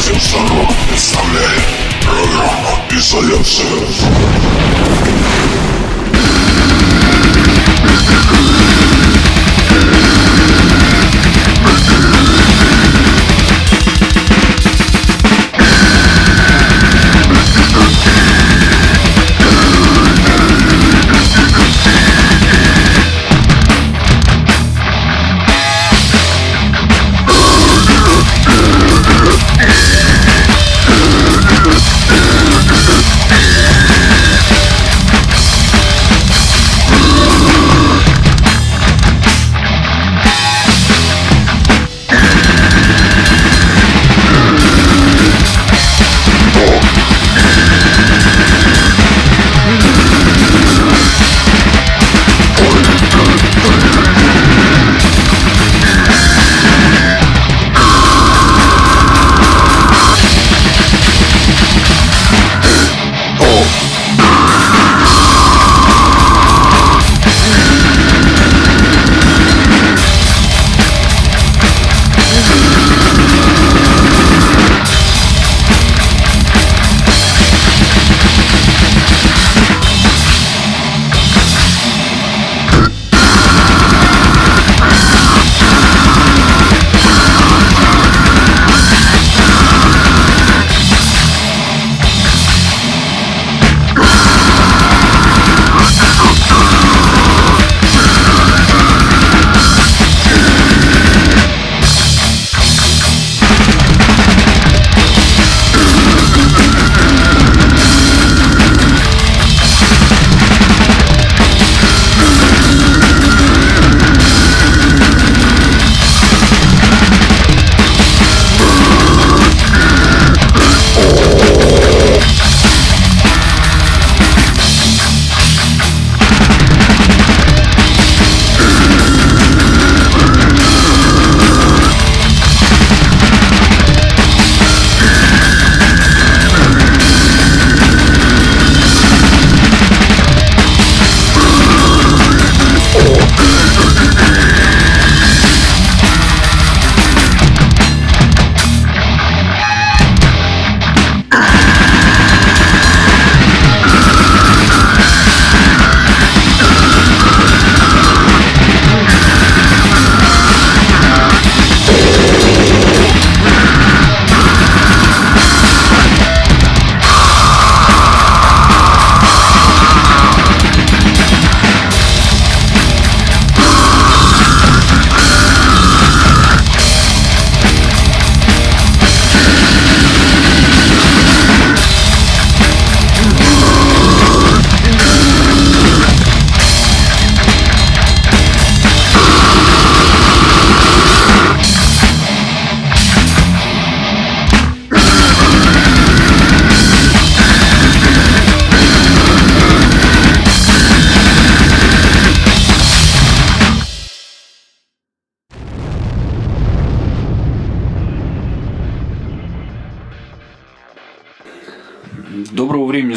Радио представляет программу «Изоляция». Доброго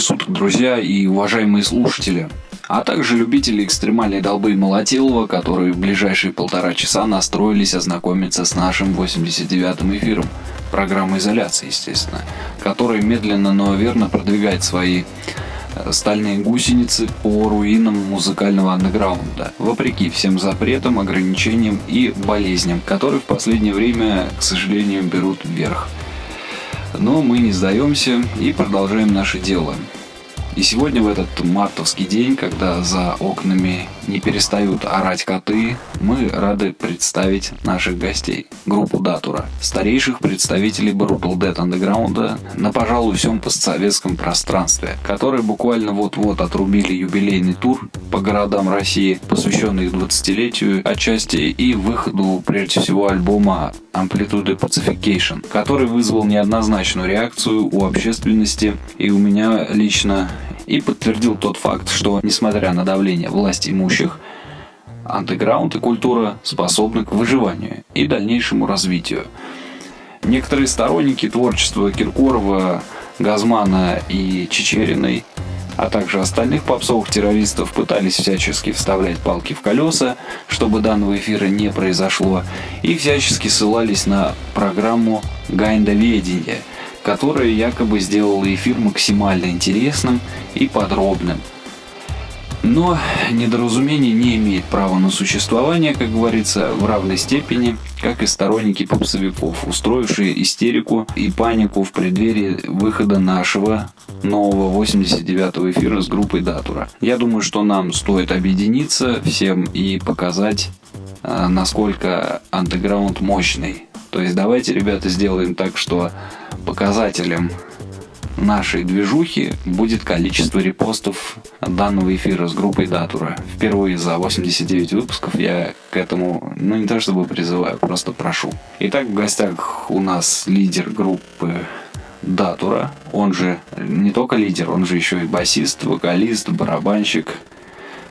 суток, друзья и уважаемые слушатели, а также любители экстремальной долбы Молотилова, которые в ближайшие полтора часа настроились ознакомиться с нашим 89-м эфиром, программы изоляции, естественно, которая медленно, но верно продвигает свои э, стальные гусеницы по руинам музыкального андеграунда, вопреки всем запретам, ограничениям и болезням, которые в последнее время, к сожалению, берут вверх. Но мы не сдаемся и продолжаем наше дело. И сегодня в этот мартовский день, когда за окнами не перестают орать коты, мы рады представить наших гостей. Группу Датура, старейших представителей Brutal Dead Underground на, пожалуй, всем постсоветском пространстве, которые буквально вот-вот отрубили юбилейный тур по городам России, посвященный их 20-летию отчасти и выходу, прежде всего, альбома Amplitude Pacification, который вызвал неоднозначную реакцию у общественности и у меня лично и подтвердил тот факт, что, несмотря на давление власти имущих, андеграунд и культура способны к выживанию и дальнейшему развитию. Некоторые сторонники творчества Киркорова, Газмана и Чечериной, а также остальных попсовых террористов пытались всячески вставлять палки в колеса, чтобы данного эфира не произошло, и всячески ссылались на программу гайндоведения – которая якобы сделала эфир максимально интересным и подробным. Но недоразумение не имеет права на существование, как говорится, в равной степени, как и сторонники попсовиков, устроившие истерику и панику в преддверии выхода нашего нового 89-го эфира с группой Датура. Я думаю, что нам стоит объединиться всем и показать, а, насколько андеграунд мощный. То есть давайте, ребята, сделаем так, что показателем нашей движухи будет количество репостов данного эфира с группой Датура. Впервые за 89 выпусков я к этому, ну не то чтобы призываю, просто прошу. Итак, в гостях у нас лидер группы Датура, он же не только лидер, он же еще и басист, вокалист, барабанщик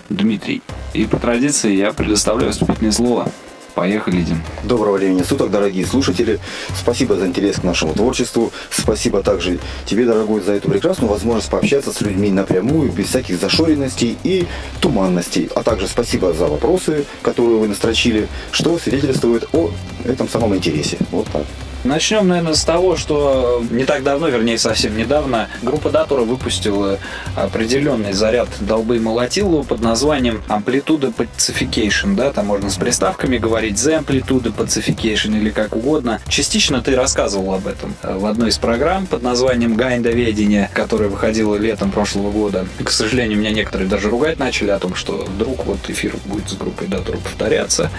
Дмитрий. И по традиции я предоставляю вступительное слово Поехали, Дим. Доброго времени суток, дорогие слушатели. Спасибо за интерес к нашему творчеству. Спасибо также тебе, дорогой, за эту прекрасную возможность пообщаться с людьми напрямую, без всяких зашоренностей и туманностей. А также спасибо за вопросы, которые вы настрочили, что свидетельствует о этом самом интересе. Вот так. Начнем, наверное, с того, что не так давно, вернее, совсем недавно, группа Датура выпустила определенный заряд долбы и молотилу под названием Amplitude Pacification, да, там можно с приставками говорить The Amplitude Pacification или как угодно. Частично ты рассказывал об этом в одной из программ под названием Гайндоведение, которая выходила летом прошлого года. К сожалению, меня некоторые даже ругать начали о том, что вдруг вот эфир будет с группой Датура повторяться.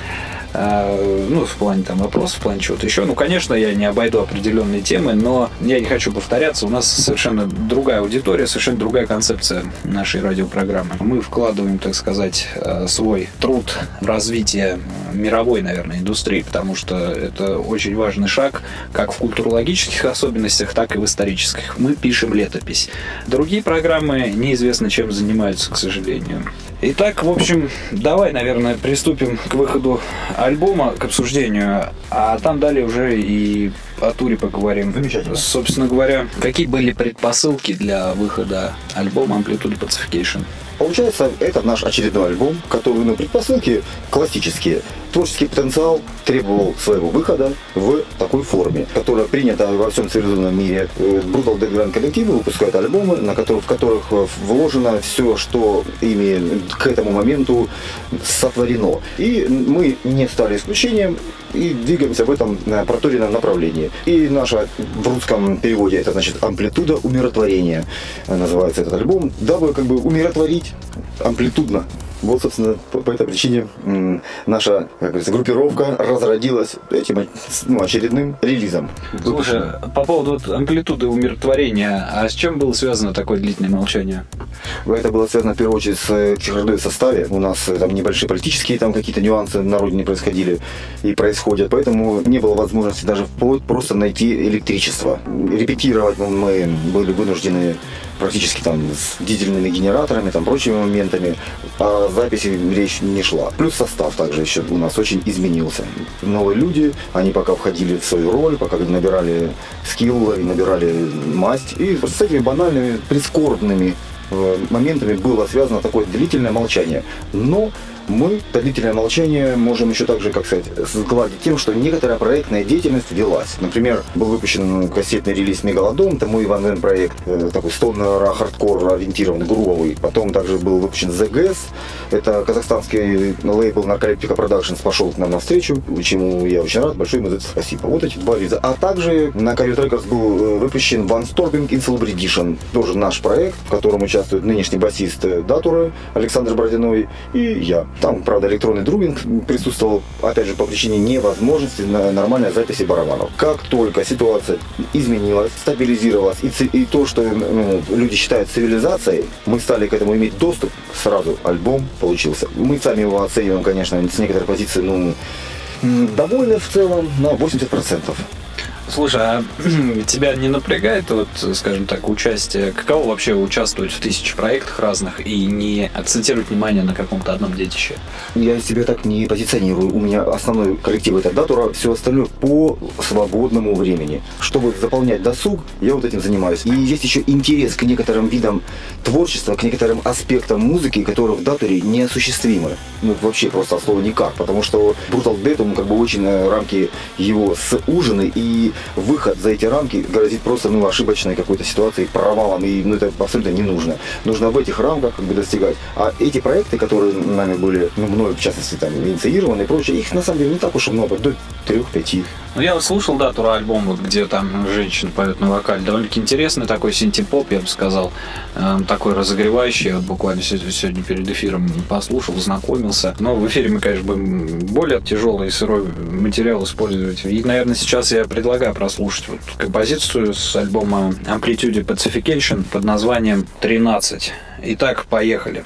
А, ну, в плане там вопросов, в плане чего-то еще. Ну, конечно, я не обойду определенные темы, но я не хочу повторяться. У нас совершенно другая аудитория, совершенно другая концепция нашей радиопрограммы. Мы вкладываем, так сказать, э, свой труд в развитие мировой, наверное, индустрии, потому что это очень важный шаг как в культурологических особенностях, так и в исторических. Мы пишем летопись. Другие программы неизвестно чем занимаются, к сожалению. Итак, в общем, давай, наверное, приступим к выходу альбома, к обсуждению, а там далее уже и о туре поговорим. Замечательно. Собственно говоря, какие были предпосылки для выхода альбома Amplitude Pacification? Получается, это наш очередной альбом, который, ну, предпосылки классические. Творческий потенциал требовал своего выхода в такой форме, которая принята во всем цивилизованном мире. Э, Brutal Dead Grand коллективы выпускают альбомы, на которых, в которых вложено все, что ими к этому моменту сотворено. И мы не стали исключением и двигаемся в этом э, проторенном направлении. И наша в русском переводе это значит амплитуда умиротворения называется этот альбом, дабы как бы умиротворить амплитудно вот, собственно, по, по этой причине наша, как говорится, группировка разродилась этим ну, очередным релизом. Слушай, по поводу вот амплитуды умиротворения, а с чем было связано такое длительное молчание? Это было связано в первую очередь с э, чехардой в составе. У нас э, там небольшие политические там какие-то нюансы на родине происходили и происходят, поэтому не было возможности даже просто найти электричество. Репетировать мы были вынуждены практически там с дизельными генераторами, там прочими моментами, о записи речь не шла. Плюс состав также еще у нас очень изменился. Новые люди, они пока входили в свою роль, пока набирали скилл и набирали масть. И с этими банальными, прискорбными э, моментами было связано такое длительное молчание. Но мы длительное молчание можем еще также, как сказать, сгладить тем, что некоторая проектная деятельность велась. Например, был выпущен кассетный релиз «Мегалодон», это мой Иван проект, э, такой стонер хардкор ориентированный, грувовый. Потом также был выпущен «The Gas», это казахстанский лейбл «Нарколептика Продакшнс» пошел к нам навстречу, чему я очень рад, большое ему за это спасибо. Вот эти два релиза. А также на Coyote Records был э, выпущен «One Storming Incelibri Edition», тоже наш проект, в котором участвует нынешний басист Датура Александр Бородиной и я. Там, правда, электронный друминг присутствовал, опять же, по причине невозможности нормальной записи барабанов. Как только ситуация изменилась, стабилизировалась, и, и то, что ну, люди считают цивилизацией, мы стали к этому иметь доступ, сразу альбом получился. Мы сами его оцениваем, конечно, с некоторой позиции, ну, довольны в целом на 80%. Слушай, а тебя не напрягает, вот, скажем так, участие? Каково вообще участвовать в тысячи проектах разных и не акцентировать внимание на каком-то одном детище? Я себя так не позиционирую. У меня основной коллектив это датура, все остальное по свободному времени. Чтобы заполнять досуг, я вот этим занимаюсь. И есть еще интерес к некоторым видам творчества, к некоторым аспектам музыки, которые в датуре неосуществимы. Ну, вообще просто от слова никак. Потому что Brutal Dead, он как бы очень рамки его сужены и выход за эти рамки грозит просто ну, ошибочной какой-то ситуацией, провалом, и ну, это абсолютно не нужно. Нужно в этих рамках как бы достигать. А эти проекты, которые нами были, ну, мной в частности, там, инициированы и прочее, их на самом деле не так уж и много, до трех-пяти. Ну, я слушал, да, тур-альбом, вот, где там женщина поет на вокале. Довольно-таки интересный такой синтепоп, я бы сказал. Эм, такой разогревающий. Я вот буквально сегодня перед эфиром послушал, знакомился. Но в эфире мы, конечно, будем более тяжелый и сырой материал использовать. И, наверное, сейчас я предлагаю прослушать вот композицию с альбома Amplitude Pacification под названием «13». Итак, поехали.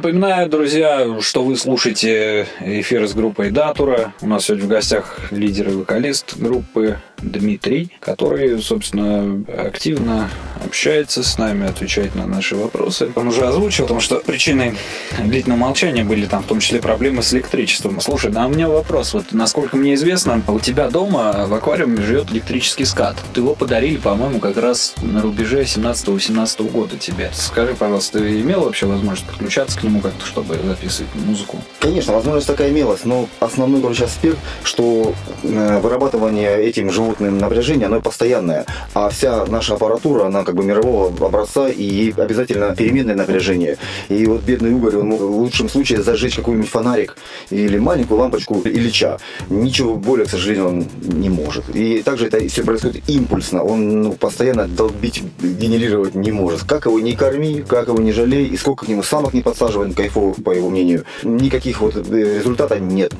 Напоминаю, друзья, что вы слушаете эфир с группой Датура. У нас сегодня в гостях лидер и вокалист группы Дмитрий, который, собственно, активно общается с нами, отвечает на наши вопросы. Он уже озвучил, потому что причиной длительного молчания были там в том числе проблемы с электричеством. Слушай, да у меня вопрос. Вот насколько мне известно, у тебя дома в аквариуме живет электрический скат. Ты его подарили, по-моему, как раз на рубеже 17-18 года тебе. Скажи, пожалуйста, ты имел вообще возможность подключаться к нему как-то, чтобы записывать музыку? Конечно, возможность такая имелась, но основной, короче, аспект, что э, вырабатывание этим животным напряжения, оно постоянное, а вся наша аппаратура, она как бы мирового образца, и обязательно переменное напряжение. И вот бедный Угорь, он мог в лучшем случае зажечь какой-нибудь фонарик или маленькую лампочку Ильича. Ничего более, к сожалению, он не может. И также это все происходит импульсно, он ну, постоянно долбить, генерировать не может. Как его не корми, как его не жалей, и сколько к нему самых не подсаживаем кайфовых, по его мнению, никаких вот э, результата нет.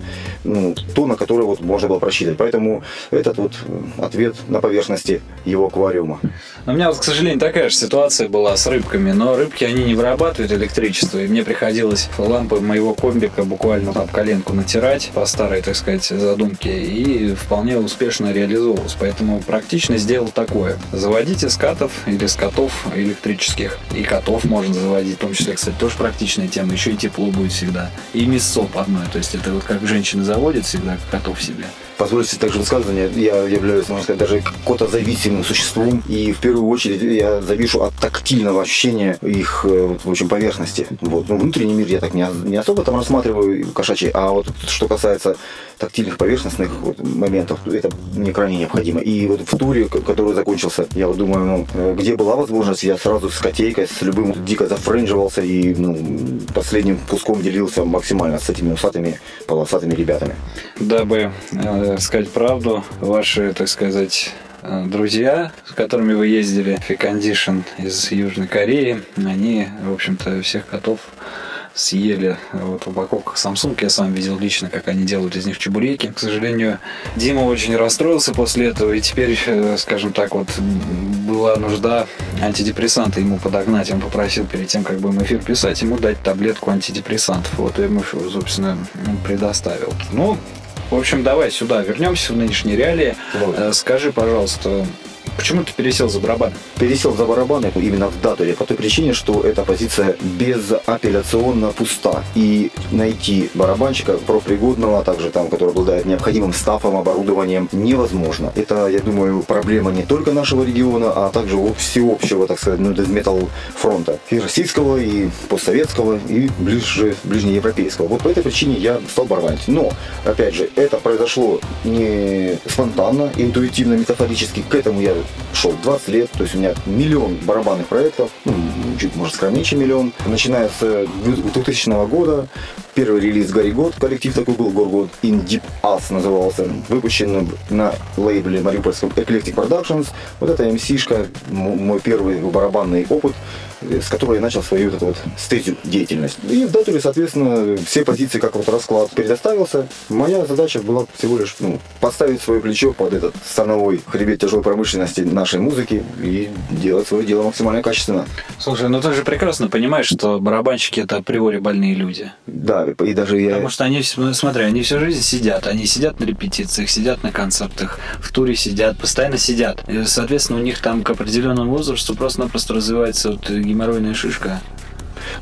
Ну, то, на которое вот можно было просчитывать. Поэтому этот вот ответ на поверхности его аквариума. У меня вот, к сожалению, такая же ситуация была с рыбками, но рыбки, они не вырабатывают электричество, и мне приходилось лампы моего комбика буквально об коленку натирать по старой, так сказать, задумке, и вполне успешно реализовывалось. Поэтому практично сделал такое. Заводите скатов или скотов электрических, и котов можно заводить, в том числе, кстати, тоже практичная тема, еще и тепло будет всегда. И мясо одной, то есть это вот как женщины заводят всегда котов себе позвольте также высказывание, я являюсь, можно сказать, даже котозависимым существом, и в первую очередь я завишу от тактильного ощущения их, э, в общем, поверхности. Вот. Ну, внутренний мир я так не, не особо там рассматриваю кошачий, а вот что касается тактильных поверхностных вот, моментов, это мне крайне необходимо. И вот в туре, который закончился, я вот думаю, ну, э, где была возможность, я сразу с котейкой, с любым дико зафренживался и ну, последним куском делился максимально с этими усатыми, полосатыми ребятами. Дабы э, сказать правду, ваши, так сказать, друзья, с которыми вы ездили Фикондишн из Южной Кореи, они, в общем-то, всех котов съели вот в упаковках Samsung. Я сам видел лично, как они делают из них чебуреки. К сожалению, Дима очень расстроился после этого, и теперь, э, скажем так, вот была нужда антидепрессанты ему подогнать. Он попросил перед тем, как будем эфир писать, ему дать таблетку антидепрессантов. Вот я ему, собственно, предоставил. Ну, в общем, давай сюда вернемся в нынешние реалии. Вот. Э, скажи, пожалуйста, Почему ты пересел за барабаны? Пересел за барабаны именно в датуре по той причине, что эта позиция безапелляционно пуста. И найти барабанщика профпригодного, а также там, который обладает необходимым стафом, оборудованием, невозможно. Это, я думаю, проблема не только нашего региона, а также всеобщего, так сказать, ну, метал фронта. И российского, и постсоветского, и ближе, ближнеевропейского. Вот по этой причине я стал барабанить. Но, опять же, это произошло не спонтанно, интуитивно, метафорически. К этому я шел 20 лет, то есть у меня миллион барабанных проектов, ну, чуть, может, скромнее, чем миллион. Начиная с 2000 года, первый релиз Гарри Год, коллектив такой был, Горгод, In Deep Us назывался, выпущен на лейбле мариупольском Eclectic Productions. Вот эта MC-шка, мой первый барабанный опыт, с которой я начал свою вот эту вот стезю деятельность. И в датуре, соответственно, все позиции, как вот расклад предоставился. Моя задача была всего лишь ну, подставить свое плечо под этот становой хребет тяжелой промышленности нашей музыки и делать свое дело максимально качественно. Слушай, ну ты же прекрасно понимаешь, что барабанщики это априори больные люди. Да, и даже я... Потому что они, смотри, они всю жизнь сидят, они сидят на репетициях, сидят на концертах, в туре сидят, постоянно сидят. И, соответственно, у них там к определенному возрасту просто-напросто развивается вот геморройная шишка.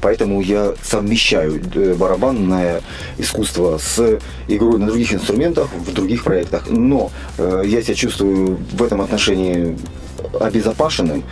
Поэтому я совмещаю э, барабанное искусство с игрой на других инструментах, в других проектах. Но э, я себя чувствую в этом отношении обезопасенным,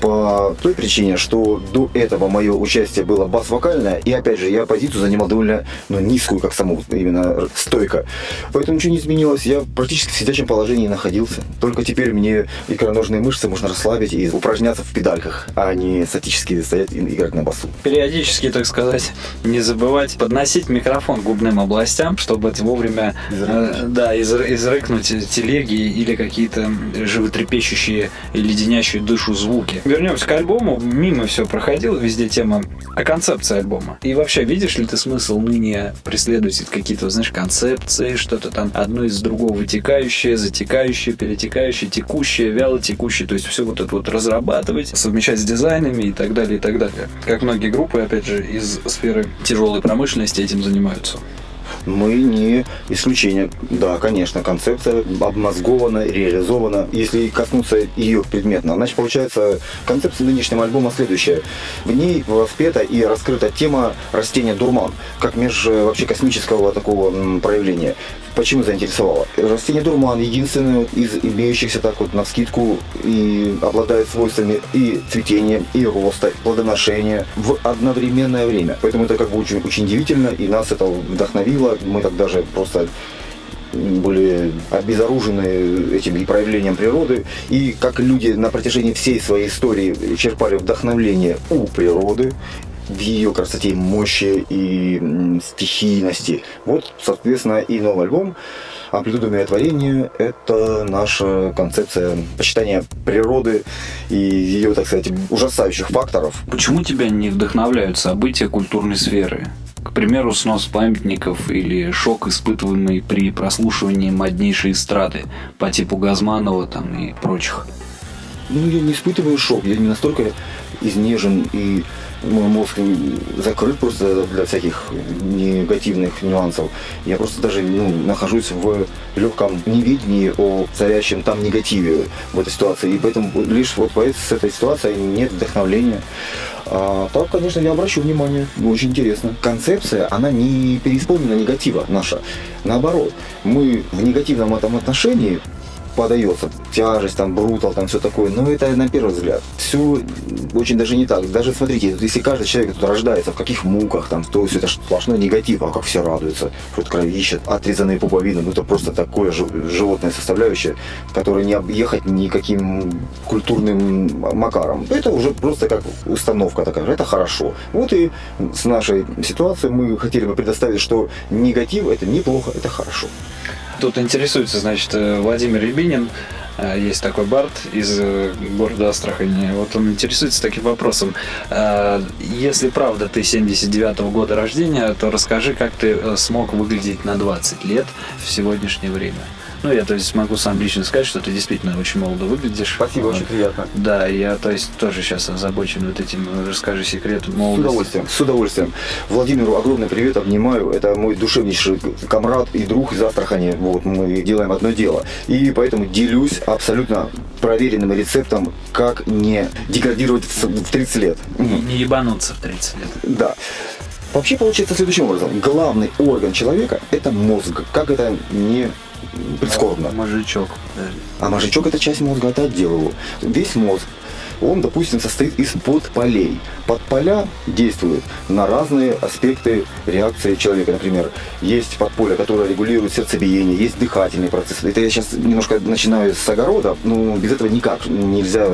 по той причине, что до этого мое участие было бас-вокальное, и опять же, я позицию занимал довольно ну, низкую, как саму именно стойка. Поэтому ничего не изменилось, я практически в сидячем положении находился. Только теперь мне икроножные мышцы можно расслабить и упражняться в педальках, а не статически стоять и играть на басу. Периодически, так сказать, не забывать подносить микрофон губным областям, чтобы вовремя э, да, из, изрыкнуть телеги или какие-то животрепещущие и леденящие душу звуки вернемся к альбому. Мимо все проходило, везде тема о концепции альбома. И вообще, видишь ли ты смысл ныне преследовать какие-то, знаешь, концепции, что-то там одно из другого вытекающее, затекающее, перетекающее, текущее, вяло текущее. То есть все вот это вот разрабатывать, совмещать с дизайнами и так далее, и так далее. Как многие группы, опять же, из сферы тяжелой промышленности этим занимаются. Мы не исключение. Да, конечно, концепция обмозгована, реализована. Если коснуться ее предметно, значит, получается, концепция нынешнего альбома следующая. В ней воспета и раскрыта тема растения дурман, как меж вообще космического такого проявления. Почему заинтересовало? Растение дурман единственное из имеющихся так вот на скидку и обладает свойствами и цветения, и роста, и плодоношения в одновременное время. Поэтому это как бы очень, очень удивительно, и нас это вдохновило. Мы так даже просто были обезоружены этим проявлением природы. И как люди на протяжении всей своей истории черпали вдохновление у природы, в ее красоте, мощи и стихийности. Вот, соответственно, и новый альбом «Амплитуда миротворения» — это наша концепция почитания природы и ее, так сказать, ужасающих факторов. Почему тебя не вдохновляют события культурной сферы? К примеру, снос памятников или шок, испытываемый при прослушивании моднейшей эстрады по типу Газманова там и прочих. Ну, я не испытываю шок, я не настолько изнежен и мой мозг закрыт просто для всяких негативных нюансов. Я просто даже ну, нахожусь в легком невидении о царящем там негативе в этой ситуации. И поэтому лишь вот с этой ситуацией нет вдохновления. А так, конечно, я обращу внимание. Очень интересно. Концепция, она не переисполнена негатива наша. Наоборот, мы в негативном этом отношении подается, тяжесть, там, брутал, там, все такое. Но это на первый взгляд. Все очень даже не так. Даже смотрите, если каждый человек тут рождается в каких муках, там, то есть это сплошной негатив, а как все радуются. Вот кровища, отрезанные пуповины, ну это просто такое животное составляющее, которое не объехать никаким культурным макаром. Это уже просто как установка такая, это хорошо. Вот и с нашей ситуацией мы хотели бы предоставить, что негатив это неплохо, это хорошо. Тут интересуется, значит, э, Владимир Рябинин, э, есть такой Барт из э, города Астрахани. Вот он интересуется таким вопросом. Если правда ты 79-го года рождения, то расскажи, как ты смог выглядеть на 20 лет в сегодняшнее время. Ну, я, то есть, могу сам лично сказать, что ты действительно очень молодо выглядишь. Спасибо, вот. очень приятно. Да, я, то есть, тоже сейчас озабочен вот этим, расскажи секрет молодости. С удовольствием, с удовольствием. Владимиру огромный привет, обнимаю. Это мой душевнейший комрад и друг из Астрахани. Вот, мы делаем одно дело. И поэтому делюсь абсолютно проверенным рецептом, как не деградировать в 30 лет. Не, не ебануться в 30 лет. Да. Вообще получается следующим образом. Главный орган человека – это мозг. Как это не прискорбно. Мозжечок. А мозжечок это часть мозга, это отдел его. Весь мозг он, допустим, состоит из подполей. Подполя действуют на разные аспекты реакции человека. Например, есть подполе, которое регулирует сердцебиение, есть дыхательный процесс. Это я сейчас немножко начинаю с огорода, но без этого никак нельзя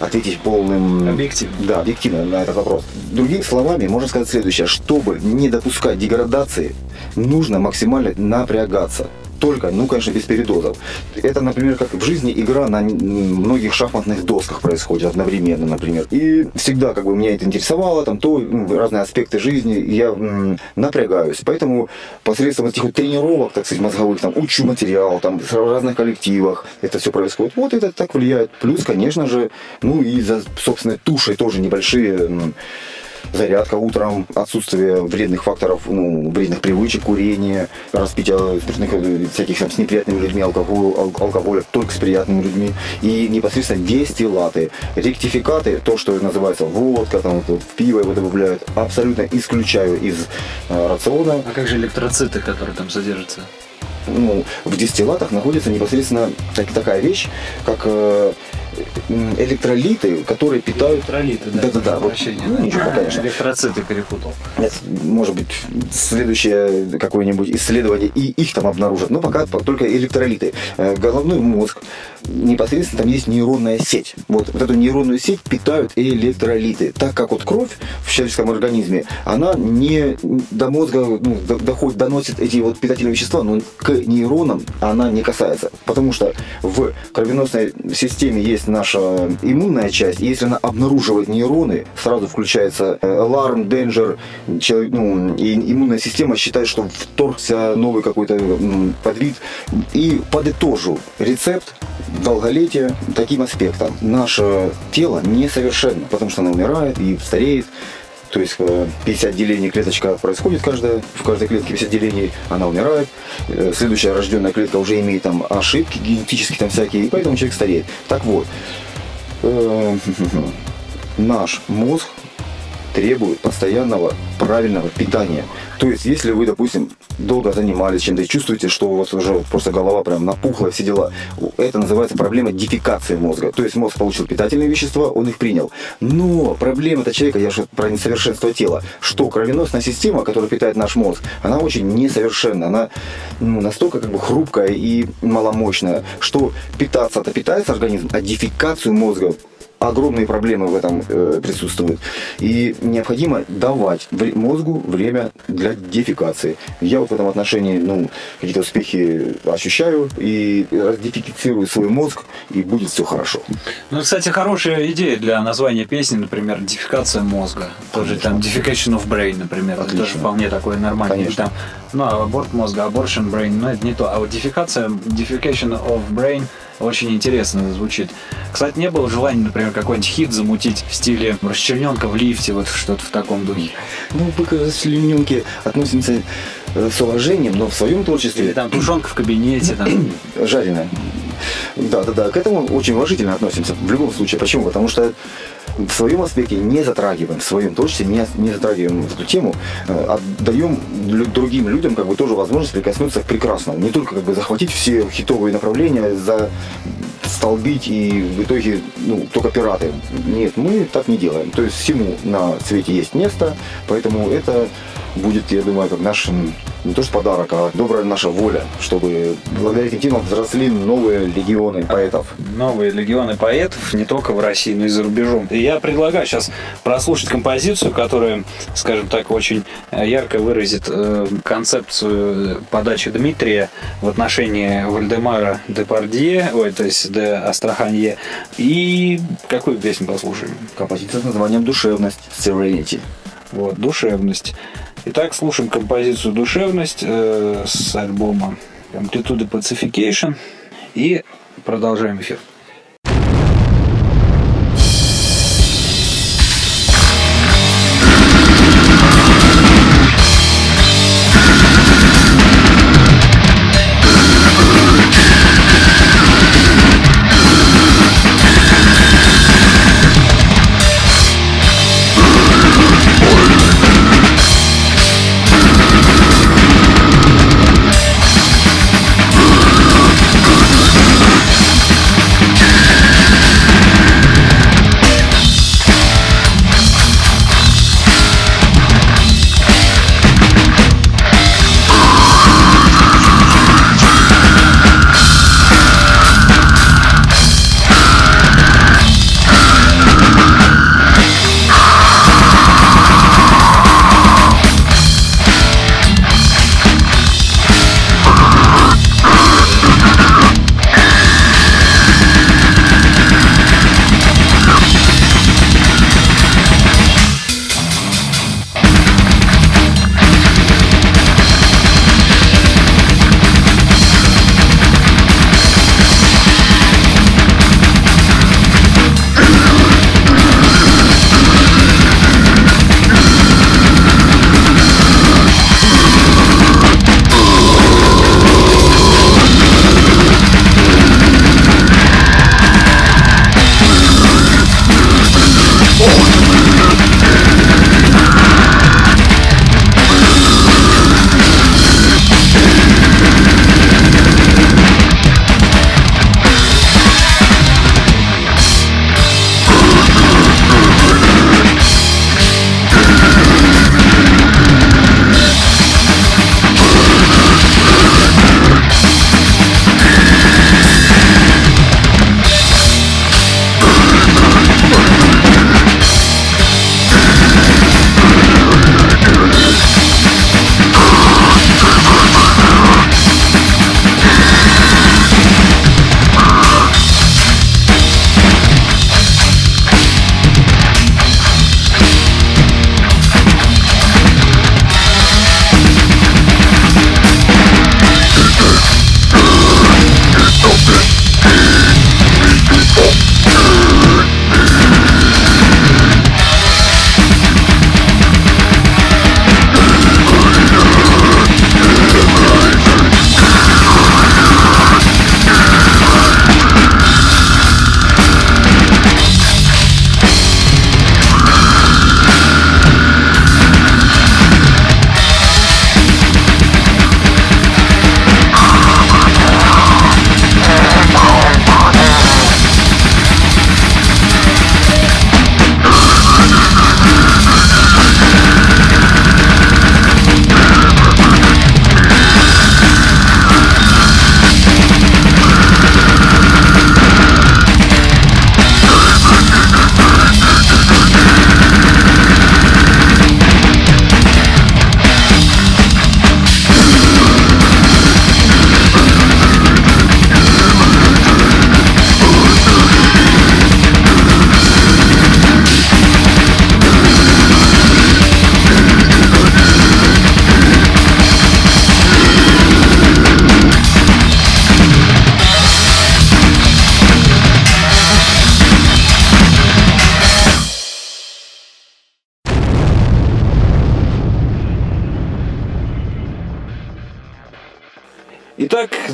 ответить полным... Объективно. Да, объективно на этот вопрос. Другими словами, можно сказать следующее. Чтобы не допускать деградации, нужно максимально напрягаться только, ну, конечно, без передозов. Это, например, как в жизни игра на многих шахматных досках происходит одновременно, например. И всегда, как бы, меня это интересовало, там, то, ну, разные аспекты жизни, я напрягаюсь. Поэтому посредством этих вот тренировок, так сказать, мозговых, там, учу материал, там, в разных коллективах это все происходит. Вот это так влияет. Плюс, конечно же, ну, и за собственной тушей тоже небольшие зарядка утром, отсутствие вредных факторов, ну, вредных привычек, курения, распития спиртных, э, всяких там, с неприятными людьми, алкоголь, алкоголя только с приятными людьми. И непосредственно дестилаты, ректификаты, то, что называется водка, там, вот, пиво его добавляют, абсолютно исключаю из э, рациона. А как же электроциты, которые там содержатся? Ну, в дистиллатах находится непосредственно так, такая вещь, как э, электролиты, которые питают... Электролиты, да. Да-да-да. Вот, ну, ничего, конечно. Электроциты перепутал. Нет, может быть, следующее какое-нибудь исследование, и их там обнаружат. Но пока только электролиты. Э, головной мозг, непосредственно там есть нейронная сеть. Вот, вот эту нейронную сеть питают электролиты. Так как вот кровь в человеческом организме, она не до мозга ну, доходит, доносит эти вот питательные вещества, но к нейронам она не касается. Потому что в кровеносной системе есть наша иммунная часть, и если она обнаруживает нейроны, сразу включается э, аларм, danger, человек, ну, и иммунная система считает, что вторгся новый какой-то подвид. И подытожу рецепт долголетия таким аспектом. Наше тело несовершенно, потому что оно умирает и стареет. То есть э, 50 делений клеточка происходит каждая, в каждой клетке 50 делений, она умирает. Э, Следующая рожденная клетка уже имеет там ошибки генетические там всякие, и поэтому человек стареет. Так вот, э, наш мозг требует постоянного правильного питания. То есть, если вы, допустим, долго занимались чем-то и чувствуете, что у вас уже просто голова прям напухла, все дела, это называется проблема дефекации мозга. То есть мозг получил питательные вещества, он их принял. Но проблема-то человека, я же про несовершенство тела, что кровеносная система, которая питает наш мозг, она очень несовершенна, она ну, настолько как бы хрупкая и маломощная, что питаться-то питается организм, а дефекацию мозга огромные проблемы в этом э, присутствуют. И необходимо давать вре- мозгу время для дефекации. Я вот в этом отношении ну, какие-то успехи ощущаю и раздефекцирую свой мозг, и будет все хорошо. Ну, кстати, хорошая идея для названия песни, например, «Дефекация мозга». Тоже там «Defecation of Brain», например. Это Отлично. тоже вполне такое нормальное. Конечно. Там, ну, аборт мозга, abortion brain, но это не то. А вот дефекация, «Defecation of Brain» очень интересно звучит. Кстати, не было желания, например, какой-нибудь хит замутить в стиле расчлененка в лифте, вот что-то в таком духе. Ну, мы к расчлененке относимся э, с уважением, но в своем творчестве Или там тушенка в кабинете, там. жареная. Да, да, да. К этому очень уважительно относимся. В любом случае. Почему? Потому что в своем аспекте не затрагиваем, в своем творчестве не, не затрагиваем эту тему, э, отдаем лю- другим людям как бы тоже возможность прикоснуться к прекрасному. Не только как бы захватить все хитовые направления, за столбить и в итоге ну, только пираты. Нет, мы так не делаем. То есть всему на свете есть место, поэтому это будет, я думаю, как наш не то что подарок, а добрая наша воля, чтобы благодаря этим темам взросли новые легионы поэтов. новые легионы поэтов, не только в России, но и за рубежом. И я предлагаю сейчас прослушать композицию, которая, скажем так, очень э, ярко выразит э, концепцию подачи Дмитрия в отношении Вальдемара де Пардье, ой, то есть де Астраханье. И какую песню послушаем? Композиция с названием «Душевность» Serenity. Вот, «Душевность». Итак, слушаем композицию «Душевность» э, с альбома Amplitude Pacification и продолжаем эфир.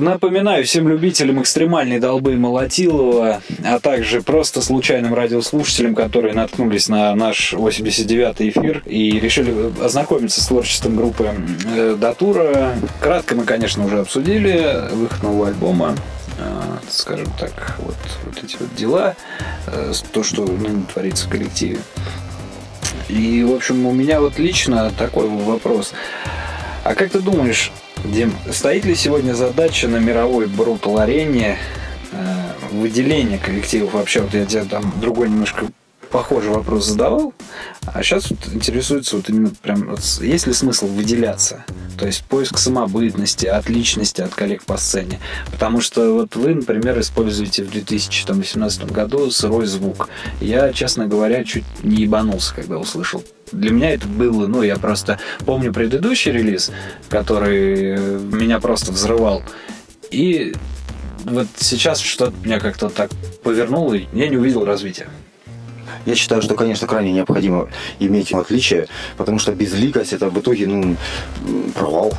Напоминаю всем любителям экстремальной долбы Молотилова, а также просто случайным радиослушателям, которые наткнулись на наш 89-й эфир и решили ознакомиться с творчеством группы э, Датура. Кратко мы, конечно, уже обсудили выход нового альбома э, скажем так, вот, вот эти вот дела, э, то, что ныне творится в коллективе. И, в общем, у меня вот лично такой вопрос. А как ты думаешь, Дим, стоит ли сегодня задача на мировой брутал-арене э, выделения коллективов? Вообще, вот я тебе там другой немножко похожий вопрос задавал, а сейчас вот интересуется вот именно прям, вот, есть ли смысл выделяться? То есть поиск самобытности, отличности от коллег по сцене. Потому что вот вы, например, используете в 2018 году сырой звук. Я, честно говоря, чуть не ебанулся, когда услышал для меня это было, ну, я просто помню предыдущий релиз, который меня просто взрывал. И вот сейчас что-то меня как-то так повернуло, и я не увидел развития. Я считаю, что, конечно, крайне необходимо иметь отличие, потому что безликость это в итоге ну, провал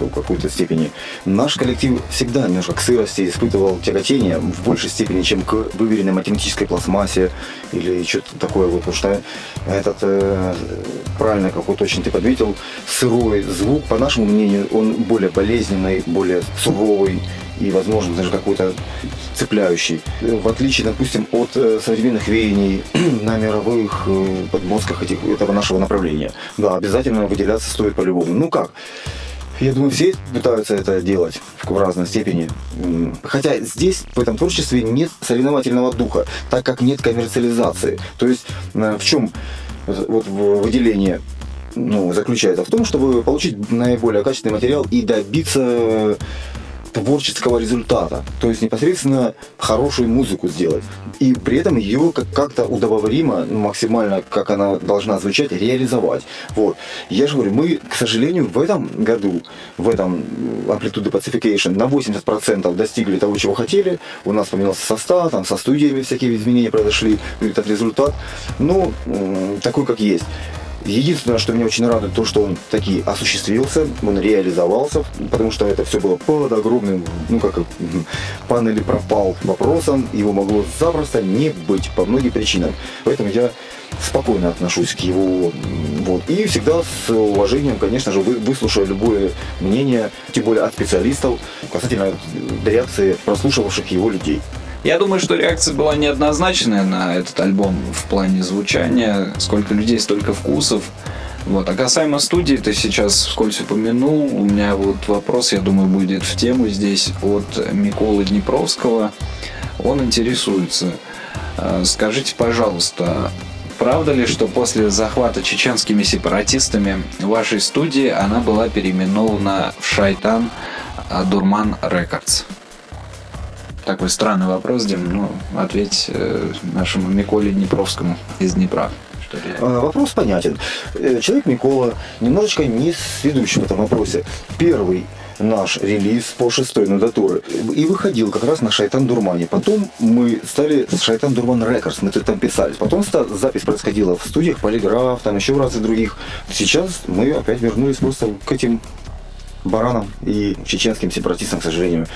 в какой-то степени. Наш коллектив всегда немножко к сырости испытывал тяготение в большей степени, чем к выверенной математической пластмассе или что-то такое. Вот, потому что этот, э, правильно, как вот точно ты подметил, сырой звук, по нашему мнению, он более болезненный, более суровый, и, возможно, даже какой-то цепляющий. В отличие, допустим, от э, современных веяний на мировых э, подмозгах этих, этого нашего направления. Да, обязательно выделяться стоит по-любому. Ну как? Я думаю, все пытаются это делать в разной степени. Хотя здесь, в этом творчестве, нет соревновательного духа, так как нет коммерциализации. То есть э, в чем вот выделение ну, заключается? В том, чтобы получить наиболее качественный материал и добиться творческого результата. То есть непосредственно хорошую музыку сделать. И при этом ее как-то удобоваримо, максимально, как она должна звучать, реализовать. Вот. Я же говорю, мы, к сожалению, в этом году, в этом Amplitude Pacification на 80% достигли того, чего хотели. У нас поменялся состав, там со студиями всякие изменения произошли, этот результат. Ну, такой, как есть. Единственное, что меня очень радует, то, что он таки осуществился, он реализовался, потому что это все было под огромным, ну как пан или пропал вопросом, его могло запросто не быть по многим причинам. Поэтому я спокойно отношусь к его вот и всегда с уважением, конечно же, выслушаю любое мнение, тем более от специалистов касательно реакции прослушивавших его людей. Я думаю, что реакция была неоднозначная на этот альбом в плане звучания. Сколько людей, столько вкусов. Вот. А касаемо студии, ты сейчас вскользь упомянул, у меня вот вопрос, я думаю, будет в тему здесь от Миколы Днепровского. Он интересуется. А, скажите, пожалуйста, правда ли, что после захвата чеченскими сепаратистами вашей студии она была переименована в Шайтан Дурман Рекордс? Такой странный вопрос, Дим, ну, ответь э, нашему Миколе Днепровскому из Днепра. А, вопрос понятен. Э, человек Микола немножечко не сведущий в этом вопросе. Первый наш релиз по шестой нудатуры и выходил как раз на Шайтан Дурмане. Потом мы стали Шайтан Дурман Рекордс, мы там писались. Потом запись происходила в студиях Полиграф, там еще в разных других. Сейчас мы опять вернулись просто к этим баранам и чеченским сепаратистам, к сожалению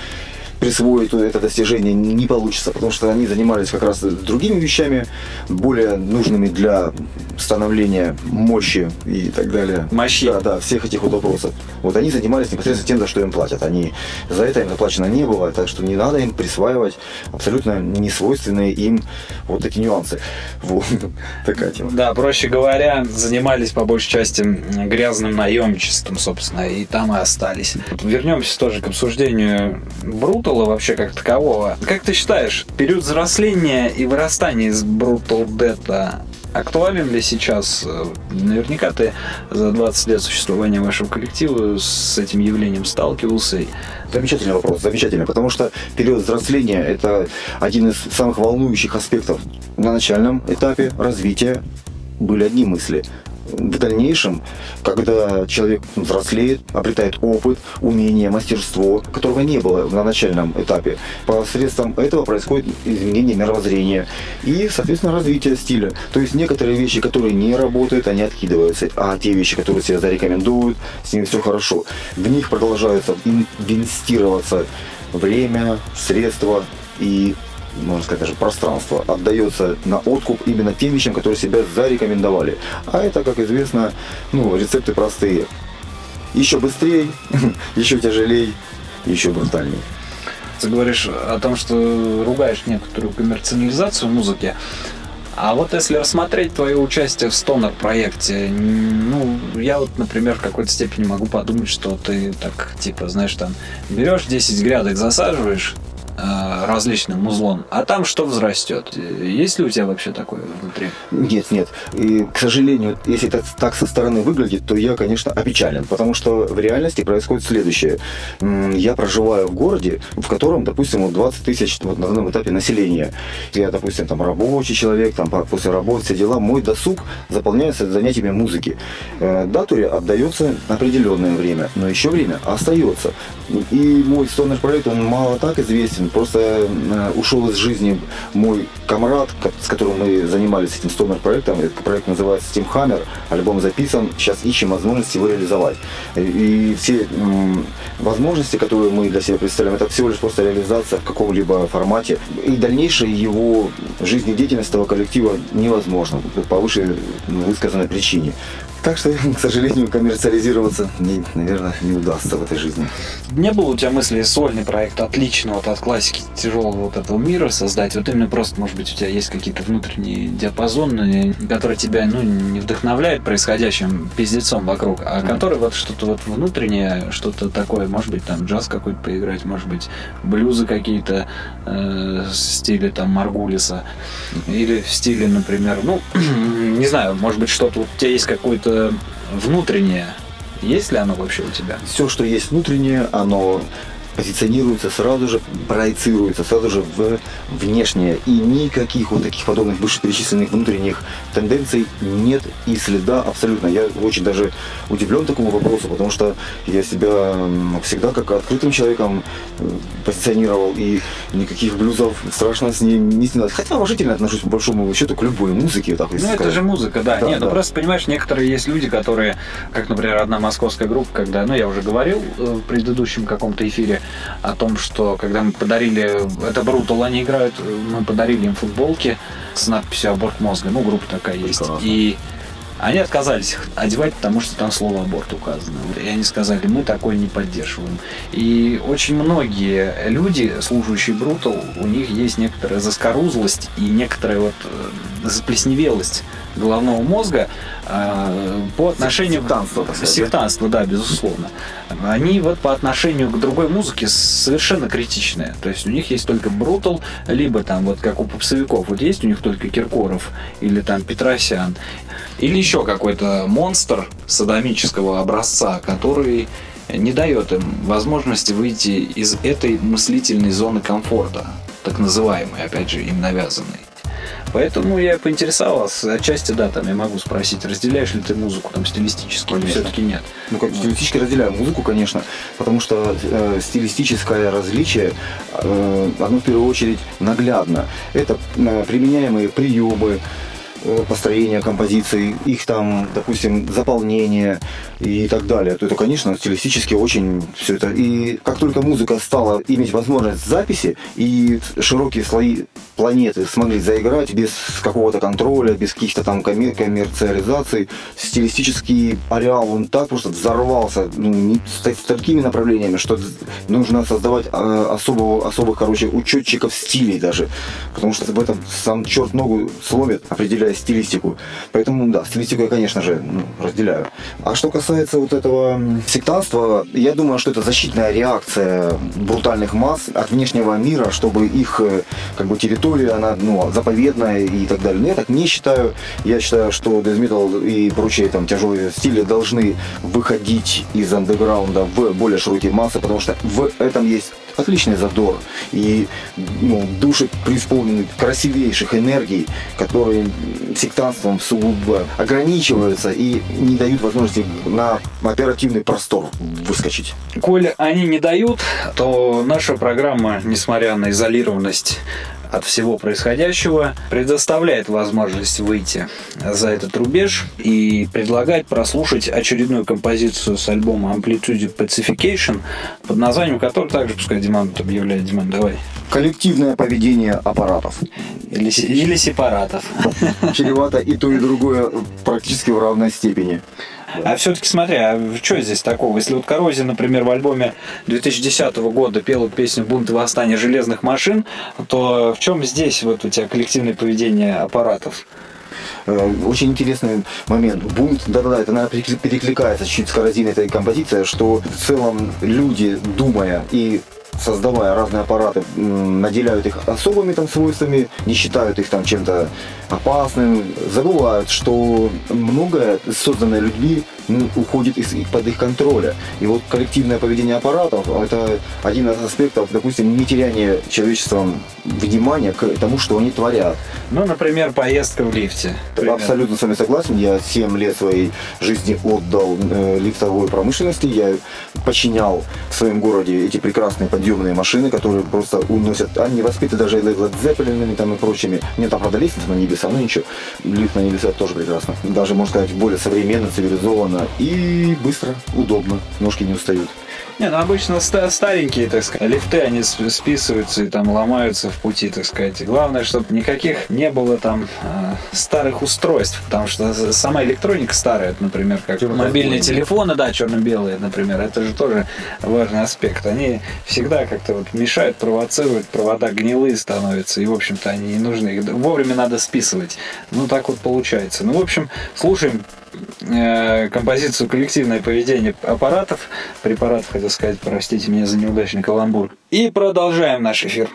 присвоить это достижение не получится, потому что они занимались как раз другими вещами, более нужными для становления мощи и так далее. Мощи. Да, да, всех этих вот вопросов. Вот они занимались непосредственно тем, за что им платят. Они за это им заплачено не было, так что не надо им присваивать абсолютно несвойственные им вот такие нюансы. Вот такая тема. Да, проще говоря, занимались по большей части грязным наемничеством, собственно, и там и остались. Вернемся тоже к обсуждению Брут Брутала вообще как такового. Как ты считаешь, период взросления и вырастания из Брутал Дэта актуален ли сейчас? Наверняка ты за 20 лет существования вашего коллектива с этим явлением сталкивался. Замечательный вопрос, замечательный, потому что период взросления – это один из самых волнующих аспектов. На начальном этапе развития были одни мысли – в дальнейшем, когда человек взрослеет, обретает опыт, умение, мастерство, которого не было на начальном этапе, посредством этого происходит изменение мировоззрения и, соответственно, развитие стиля. То есть некоторые вещи, которые не работают, они откидываются, а те вещи, которые себя зарекомендуют, с ними все хорошо. В них продолжаются инвестироваться время, средства и можно сказать, даже пространство отдается на откуп именно тем вещам, которые себя зарекомендовали. А это, как известно, ну, рецепты простые. Еще быстрее, еще тяжелее, еще брутальнее. Ты говоришь о том, что ругаешь некоторую коммерциализацию музыки. А вот если рассмотреть твое участие в Stoner проекте, ну, я вот, например, в какой-то степени могу подумать, что ты так, типа, знаешь, там, берешь 10 грядок, засаживаешь, различным узлом, а там что взрастет? Есть ли у тебя вообще такое внутри? Нет, нет. И, к сожалению, если это так со стороны выглядит, то я, конечно, опечален, потому что в реальности происходит следующее. Я проживаю в городе, в котором, допустим, 20 тысяч вот, на данном этапе населения. Я, допустим, там рабочий человек, там после работы все дела. Мой досуг заполняется занятиями музыки. Э, датуре отдается определенное время, но еще время остается. И мой стонер проект, он мало так известен, просто э, ушел из жизни мой комрад, с которым мы занимались этим стонер проектом. Этот проект называется Steam Hammer, альбом записан, сейчас ищем возможности его реализовать. И все возможности, которые мы для себя представляем, это всего лишь просто реализация в каком-либо формате. И дальнейшая его жизнедеятельность этого коллектива невозможна по выше высказанной причине. Так что, к сожалению, коммерциализироваться, не, наверное, не удастся в этой жизни. Не было у тебя мысли сольный проект отлично вот от классики тяжелого вот этого мира создать? Вот именно просто, может быть, у тебя есть какие-то внутренние диапазоны, которые тебя, ну, не вдохновляют происходящим пиздецом вокруг, а mm. которые вот что-то вот внутреннее, что-то такое, может быть, там джаз какой-то поиграть, может быть, блюзы какие-то э, в стиле там Маргулиса или в стиле, например, ну, не знаю, может быть, что-то вот у тебя есть какой-то внутреннее, есть ли оно вообще у тебя? Все, что есть внутреннее, оно позиционируется сразу же, проецируется сразу же в внешнее. И никаких вот таких подобных вышеперечисленных внутренних тенденций нет и следа абсолютно. Я очень даже удивлен такому вопросу, потому что я себя всегда как открытым человеком э, позиционировал, и никаких блюзов страшно с ней не снимать. Хотя уважительно отношусь по большому счету к любой музыке. Так, ну, сказать. это же музыка, да. да Нет, ну, да. ну просто, понимаешь, некоторые есть люди, которые, как, например, одна московская группа, когда, ну, я уже говорил э, в предыдущем каком-то эфире, о том, что когда мы подарили, это Брутал, они играют, мы подарили им футболки с надписью «Аборт мозга», ну, группа такая есть. И они отказались одевать, потому что там слово аборт указано. И они сказали, мы такое не поддерживаем. И очень многие люди, служащие Брутал, у них есть некоторая заскорузлость и некоторая вот э, заплесневелость головного мозга э, по отношению сектанство, к сектанство, да, безусловно. Они вот по отношению к другой музыке совершенно критичные. То есть у них есть только Брутал, либо там вот как у попсовиков, вот есть у них только Киркоров или там Петросян, или еще какой-то монстр садомического образца, который не дает им возможности выйти из этой мыслительной зоны комфорта, так называемой, опять же, им навязанной. Поэтому я поинтересовался. Отчасти, да, там я могу спросить, разделяешь ли ты музыку там стилистически или все-таки нет? Ну, как стилистически разделяю музыку, конечно, потому что э, стилистическое различие, э, оно в первую очередь наглядно. Это э, применяемые приемы, Э, построения композиций, их там, допустим, заполнение и так далее, то это, конечно, стилистически очень все это. И как только музыка стала иметь возможность записи, и широкие слои планеты смогли заиграть без какого-то контроля, без каких-то там коммер- коммерциализаций, стилистический ареал, он так просто взорвался ну, с, с такими направлениями, что нужно создавать э, особого, особых, короче, учетчиков стилей даже, потому что об этом сам черт ногу сломит, определяя стилистику. Поэтому, да, стилистику я, конечно же, ну, разделяю. А что касается вот этого сектанства, я думаю, что это защитная реакция брутальных масс от внешнего мира, чтобы их э, как бы территория, она ну, заповедная и так далее. Но я так не считаю. Я считаю, что metal и прочие там тяжелые стили должны выходить из андеграунда в более широкие массы, потому что в этом есть отличный задор и ну, души преисполнены красивейших энергий, которые сектантством сугубо ограничиваются и не дают возможности на оперативный простор выскочить. Коль они не дают, то наша программа, несмотря на изолированность от всего происходящего, предоставляет возможность выйти за этот рубеж и предлагает прослушать очередную композицию с альбома Amplitude Pacification, под названием которой также, пускай Диман объявляет. Диман, давай. Коллективное поведение аппаратов. Или, или сепаратов. Чревато и то, и другое практически в равной степени. А все-таки смотри, а что здесь такого? Если вот Коррозия, например, в альбоме 2010 года пела песню «Бунт и восстание железных машин», то в чем здесь вот у тебя коллективное поведение аппаратов? Э, очень интересный момент. Бунт, да-да-да, это, наверное, перекликается чуть с коррозиной этой композиция, что в целом люди, думая и создавая разные аппараты, наделяют их особыми там свойствами, не считают их там чем-то опасным, забывают, что многое, созданное людьми, уходит из, под их контроля. И вот коллективное поведение аппаратов – это один из аспектов, допустим, не теряния человечеством внимания к тому, что они творят. Ну, например, поездка в лифте. Примерно. Абсолютно с вами согласен. Я 7 лет своей жизни отдал э, лифтовой промышленности. Я подчинял в своем городе эти прекрасные подъемные машины, которые просто уносят. Они воспиты даже Led Zeppelin там и прочими. Нет, там, правда, лестница на небеса, но ничего. Лифт на небеса тоже прекрасно. Даже, можно сказать, более современно, цивилизованно и быстро, удобно. Ножки не устают. Не, ну обычно старенькие, так сказать, лифты, они списываются и там ломаются в пути, так сказать. Главное, чтобы никаких не было там э, старых устройств, потому что сама электроника старая, например, как мобильные телефоны, да, черно-белые, например, это же тоже важный аспект. Они всегда как-то вот мешают, провоцируют, провода гнилые становятся, и, в общем-то, они не нужны. Их вовремя надо списывать. Ну, так вот получается. Ну, в общем, слушаем композицию «Коллективное поведение аппаратов», препаратов, хотел сказать, простите меня за неудачный каламбур. И продолжаем наш эфир.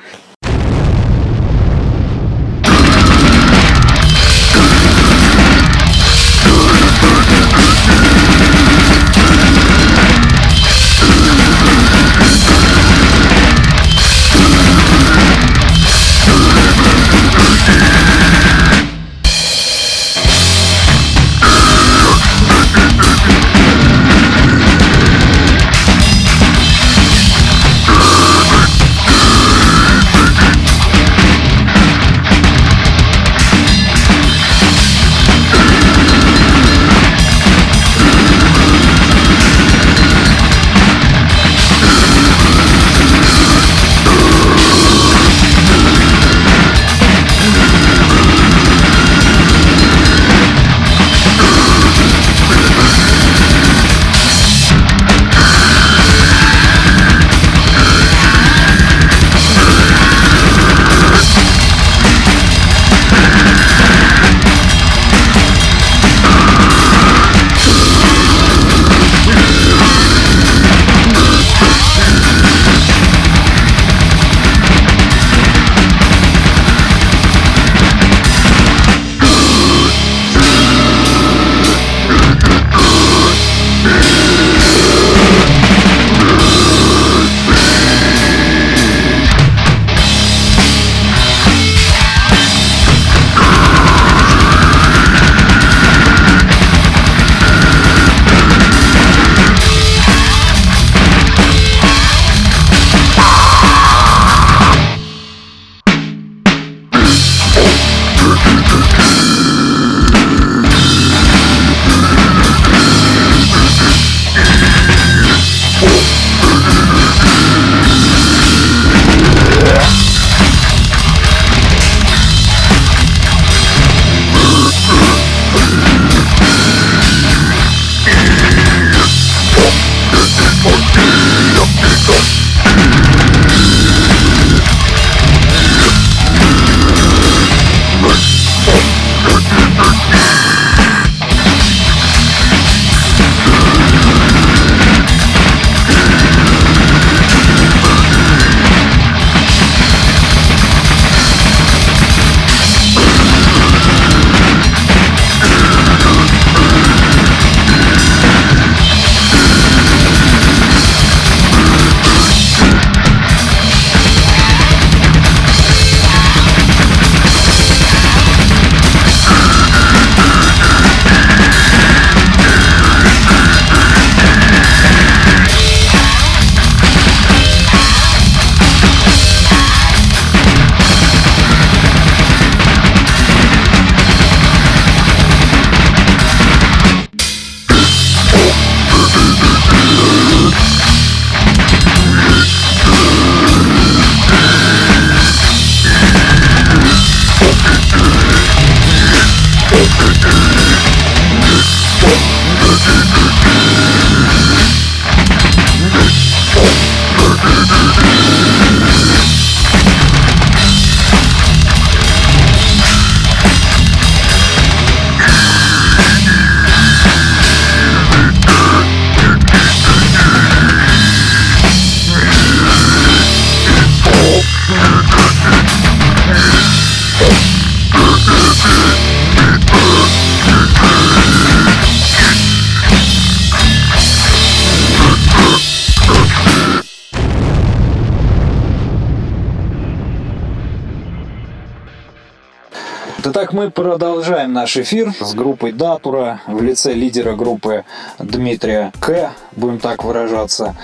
Продолжаем наш эфир с группой Датура в лице лидера группы Дмитрия К, будем так выражаться,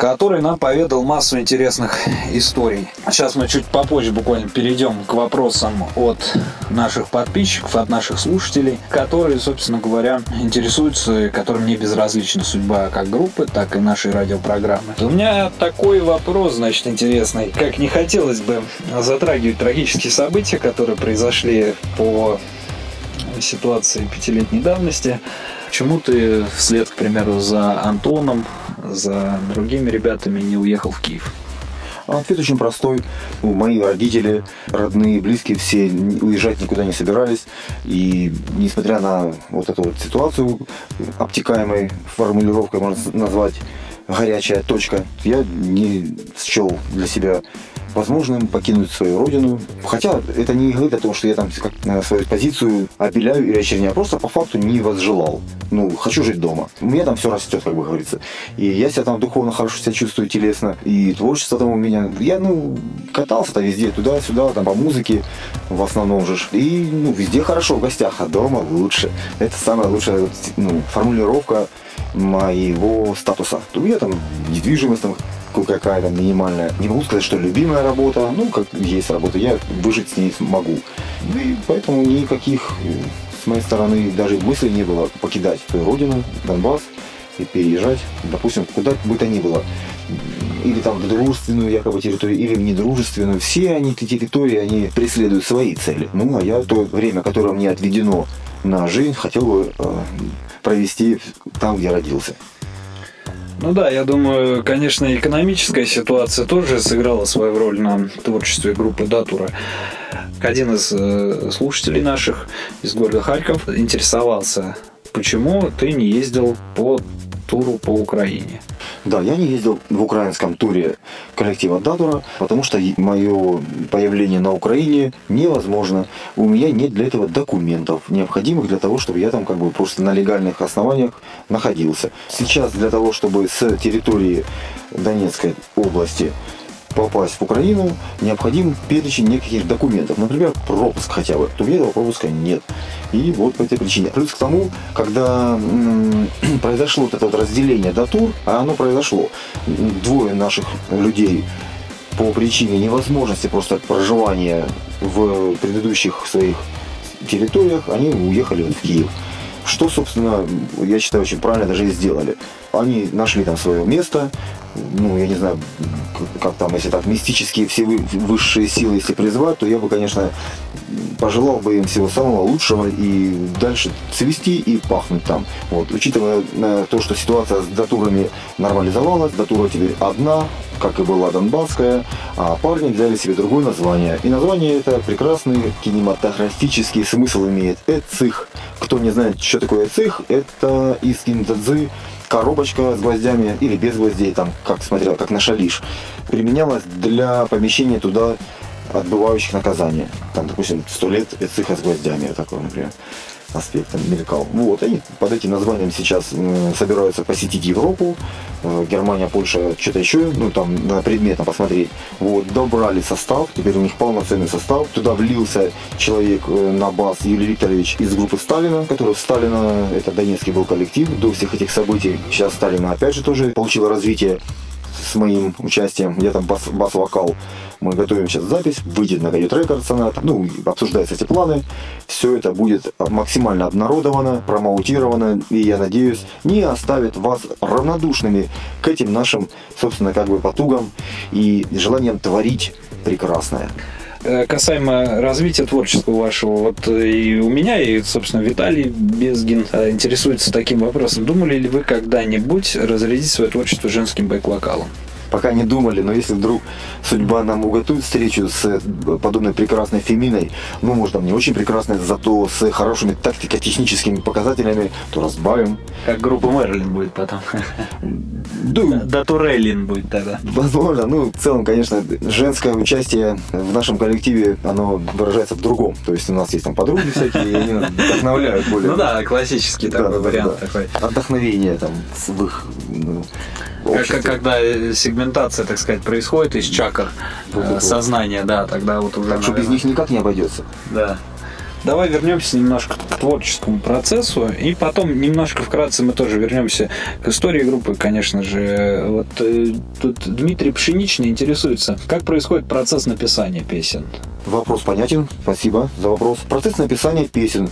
который нам поведал массу интересных историй. Сейчас мы чуть попозже буквально перейдем к вопросам от наших подписчиков, от наших слушателей, которые, собственно говоря, интересуются, которым не безразлична судьба как группы, так и нашей радиопрограммы. У меня такой вопрос, значит, интересный. Как не хотелось бы затрагивать трагические события, которые произошли по ситуации пятилетней давности, Почему ты вслед, к примеру, за Антоном, за другими ребятами не уехал в Киев? Ответ очень простой. Ну, мои родители, родные, близкие все уезжать никуда не собирались. И несмотря на вот эту вот ситуацию, обтекаемой формулировкой можно назвать горячая точка, я не счел для себя возможным покинуть свою родину. Хотя это не говорит о том, что я там как свою позицию обеляю или очерняю. Просто по факту не возжелал. Ну, хочу жить дома. У меня там все растет, как бы говорится. И я себя там духовно хорошо себя чувствую, телесно. И творчество там у меня. Я, ну, катался-то везде, туда-сюда, там по музыке в основном же. И, ну, везде хорошо в гостях, а дома лучше. Это самая лучшая ну, формулировка моего статуса. У меня там недвижимость, там какая-то минимальная. Не могу сказать, что любимая работа, ну, как есть работа, я выжить с ней могу. И поэтому никаких с моей стороны даже мысли не было покидать свою родину, Донбасс, и переезжать, допустим, куда бы то ни было. Или там в дружественную якобы территорию, или в недружественную. Все они, эти территории, они преследуют свои цели. Ну, а я то время, которое мне отведено на жизнь, хотел бы э, провести там, где родился. Ну да, я думаю, конечно, экономическая ситуация тоже сыграла свою роль на творчестве группы Датура. Один из э, слушателей наших из города Харьков интересовался, почему ты не ездил по туру по Украине. Да, я не ездил в украинском туре коллектива Датура, потому что мое появление на Украине невозможно. У меня нет для этого документов, необходимых для того, чтобы я там как бы просто на легальных основаниях находился. Сейчас для того, чтобы с территории Донецкой области попасть в Украину, необходим перечень неких документов. Например, пропуск хотя бы. То у меня этого пропуска нет. И вот по этой причине. Плюс к тому, когда м- произошло вот это вот разделение до тур, а оно произошло, двое наших людей по причине невозможности просто проживания в предыдущих своих территориях, они уехали в Киев. Что, собственно, я считаю, очень правильно даже и сделали. Они нашли там свое место, ну, я не знаю, как там, если так, мистические все высшие силы, если призвать, то я бы, конечно, пожелал бы им всего самого лучшего и дальше цвести и пахнуть там. Вот. Учитывая э, то, что ситуация с датурами нормализовалась, датура теперь одна, как и была Донбасская, а парни взяли себе другое название. И название это прекрасный кинематографический смысл имеет. Эцих. Кто не знает, что такое эцих, это из киндадзы коробочка с гвоздями или без гвоздей, там, как смотрел, как на шалиш, применялась для помещения туда отбывающих наказания. Там, допустим, сто лет эцеха с гвоздями, такой, например аспектом мелькал. Вот, они под этим названием сейчас собираются посетить Европу, э, Германия, Польша, что-то еще, ну там на предметно посмотреть. Вот, добрали состав, теперь у них полноценный состав. Туда влился человек э, на бас Юрий Викторович из группы Сталина, который Сталина, это Донецкий был коллектив, до всех этих событий. Сейчас Сталина опять же тоже получила развитие с моим участием. Я там бас, бас-вокал. Мы готовим сейчас запись, выйдет на Riot Records она, ну, обсуждаются эти планы. Все это будет максимально обнародовано, промоутировано, и я надеюсь, не оставит вас равнодушными к этим нашим, собственно, как бы потугам и желанием творить прекрасное. Э, касаемо развития творческого вашего, вот э, и у меня, и, собственно, Виталий Безгин э, интересуется таким вопросом. Думали ли вы когда-нибудь разрядить свое творчество женским бэк-вокалом? Пока не думали, но если вдруг судьба нам уготует встречу с э, подобной прекрасной феминой, ну, может, там не очень прекрасной, зато с хорошими тактико-техническими показателями, то разбавим. Как группа Мерлин будет потом. Да, да Туреллин будет тогда. Возможно, ну, в целом, конечно, женское участие в нашем коллективе, оно выражается в другом. То есть у нас есть там подруги всякие, и они нас вдохновляют более. Ну да, классический такой вариант такой. Отдохновение там в их ну, как, когда сегментация, так сказать, происходит из чакр э, сознания, да, тогда вот уже. Так что без них никак не обойдется. Да. Давай вернемся немножко к творческому процессу, и потом немножко вкратце мы тоже вернемся к истории группы, конечно же. Вот э, тут Дмитрий Пшеничный интересуется, как происходит процесс написания песен. Вопрос понятен, спасибо за вопрос. Процесс написания песен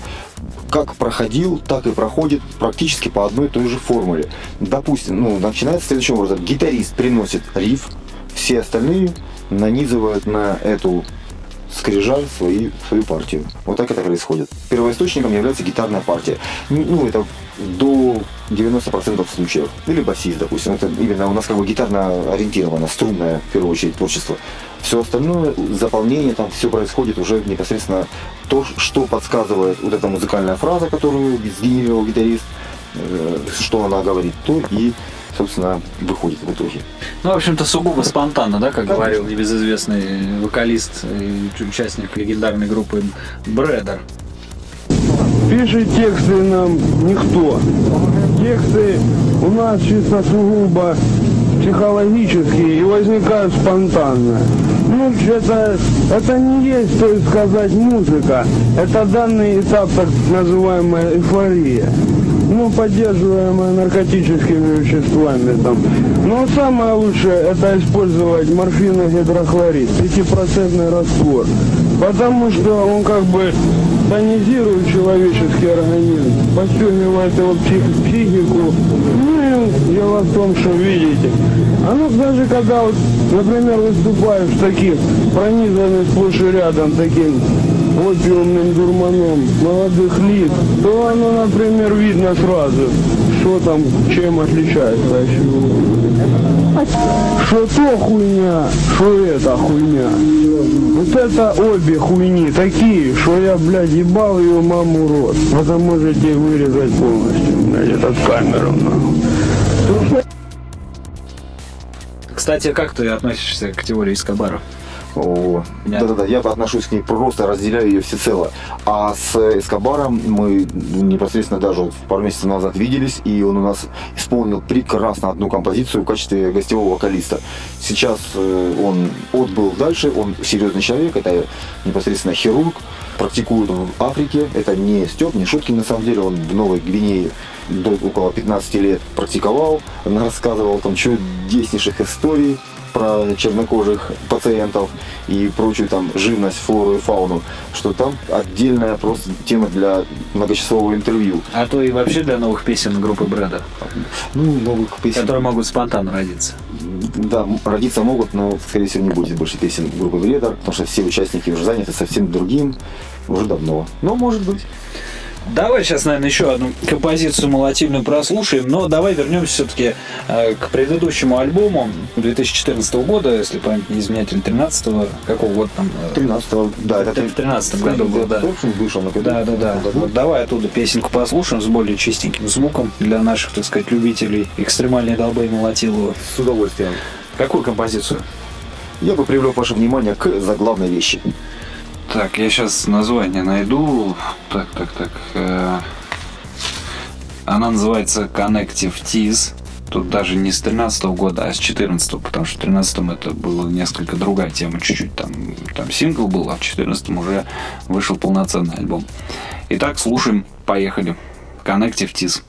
как проходил, так и проходит практически по одной и той же формуле. Допустим, ну, начинается следующим образом. Гитарист приносит риф, все остальные нанизывают на эту скрижаль свои, свою партию. Вот так это происходит. Первоисточником является гитарная партия. Ну, это до 90% случаев. Или басист, допустим. Это именно у нас как бы гитарно ориентировано, струнное, в первую очередь, творчество. Все остальное, заполнение, там все происходит уже непосредственно то, что подсказывает вот эта музыкальная фраза, которую сгенерировал гитарист, э, что она говорит, то и собственно, выходит в итоге. Ну, в общем-то, сугубо спонтанно, да, как Конечно. говорил небезызвестный вокалист и участник легендарной группы Брэдер. Пишет тексты нам никто. Тексты у нас чисто сугубо психологические и возникают спонтанно. Ну, это, это не есть, то есть сказать, музыка. Это данный этап, так называемая эйфория ну, наркотическими веществами там. Но самое лучшее это использовать морфиногидрохлорид, 5% раствор. Потому что он как бы тонизирует человеческий организм, подстегивает его псих, психику. Ну и дело в том, что видите. А ну даже когда вот, например, выступаешь таким пронизанным сплошь и рядом таким опиумным дурманом молодых лиц, то оно, например, видно сразу, что там, чем отличается Что то хуйня, что это хуйня. Вот это обе хуйни такие, что я, блядь, ебал ее маму рот. Это можете вырезать полностью, блядь, этот камеру, нахуй. Кстати, как ты относишься к теории Эскобара? Да-да-да, я отношусь к ней просто, разделяю ее всецело. А с Эскобаром мы непосредственно даже пару месяцев назад виделись, и он у нас исполнил прекрасно одну композицию в качестве гостевого вокалиста. Сейчас э, он отбыл дальше, он серьезный человек, это непосредственно хирург, практикует в Африке, это не Степ, не шутки на самом деле, он в Новой Гвинее до около 15 лет практиковал, рассказывал там чудеснейших историй, про чернокожих пациентов и прочую там живность, флору и фауну, что там отдельная просто тема для многочасового интервью. А то и вообще для новых песен группы Брэда. Ну, новых песен. Которые могут спонтанно родиться. Да, родиться могут, но, скорее всего, не будет больше песен группы Брэда, потому что все участники уже заняты совсем другим уже давно. Но может быть. Давай сейчас, наверное, еще одну композицию молотильную прослушаем, но давай вернемся все-таки э, к предыдущему альбому 2014 года, если память не изменять, или 13 -го, какого года там? 13 -го, да, это в 13 году был, да. вышел на Да, да, да. Вот давай оттуда песенку послушаем с более чистеньким звуком для наших, так сказать, любителей экстремальной долбы и молотилова. С удовольствием. Какую композицию? Я бы привлек ваше внимание к заглавной вещи. Так, я сейчас название найду. Так, так, так. Э, она называется Connective Tease. Тут даже не с 13 года, а с 14 потому что в 13 это была несколько другая тема, чуть-чуть там, там сингл был, а в 14 уже вышел полноценный альбом. Итак, слушаем, поехали. Connective Tease.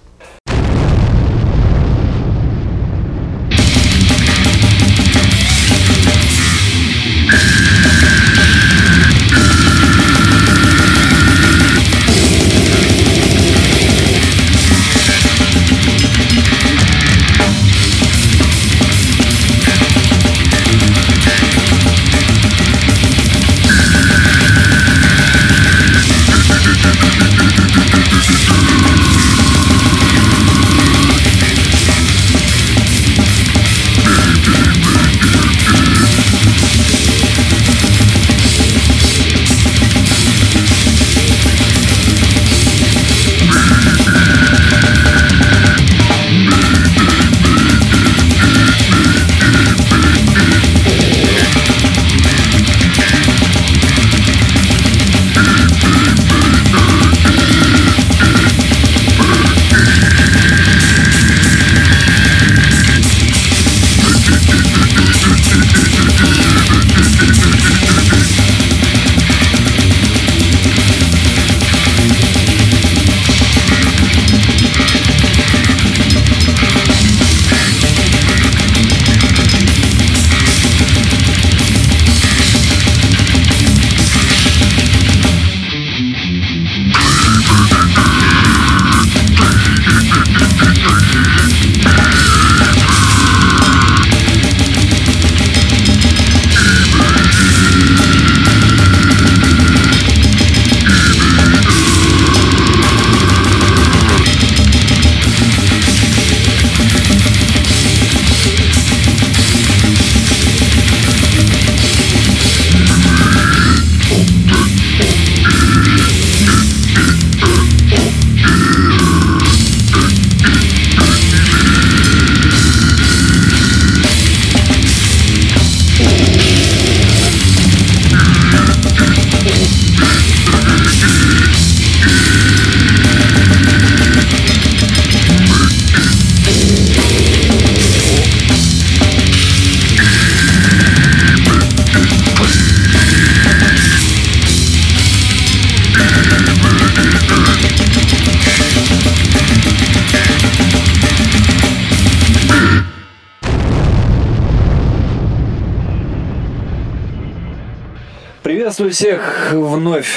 Приветствую всех вновь,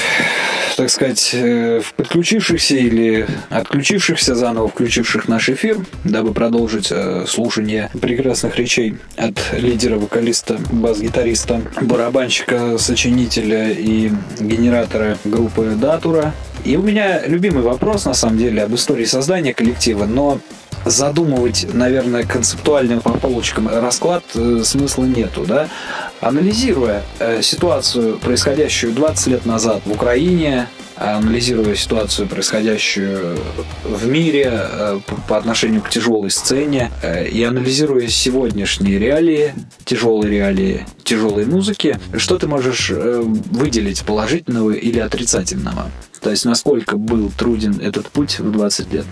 так сказать, э, подключившихся или отключившихся заново, включивших наш эфир, дабы продолжить э, слушание прекрасных речей от лидера, вокалиста, бас-гитариста, барабанщика, сочинителя и генератора группы Датура. И у меня любимый вопрос, на самом деле, об истории создания коллектива, но задумывать, наверное, концептуальным по полочкам расклад э, смысла нету, да. Анализируя э, ситуацию, происходящую 20 лет назад в Украине, анализируя ситуацию, происходящую в мире э, по- отношению к тяжелой сцене, э, и анализируя сегодняшние реалии, тяжелые реалии тяжелой музыки, что ты можешь э, выделить положительного или отрицательного? То есть насколько был труден этот путь в 20 лет?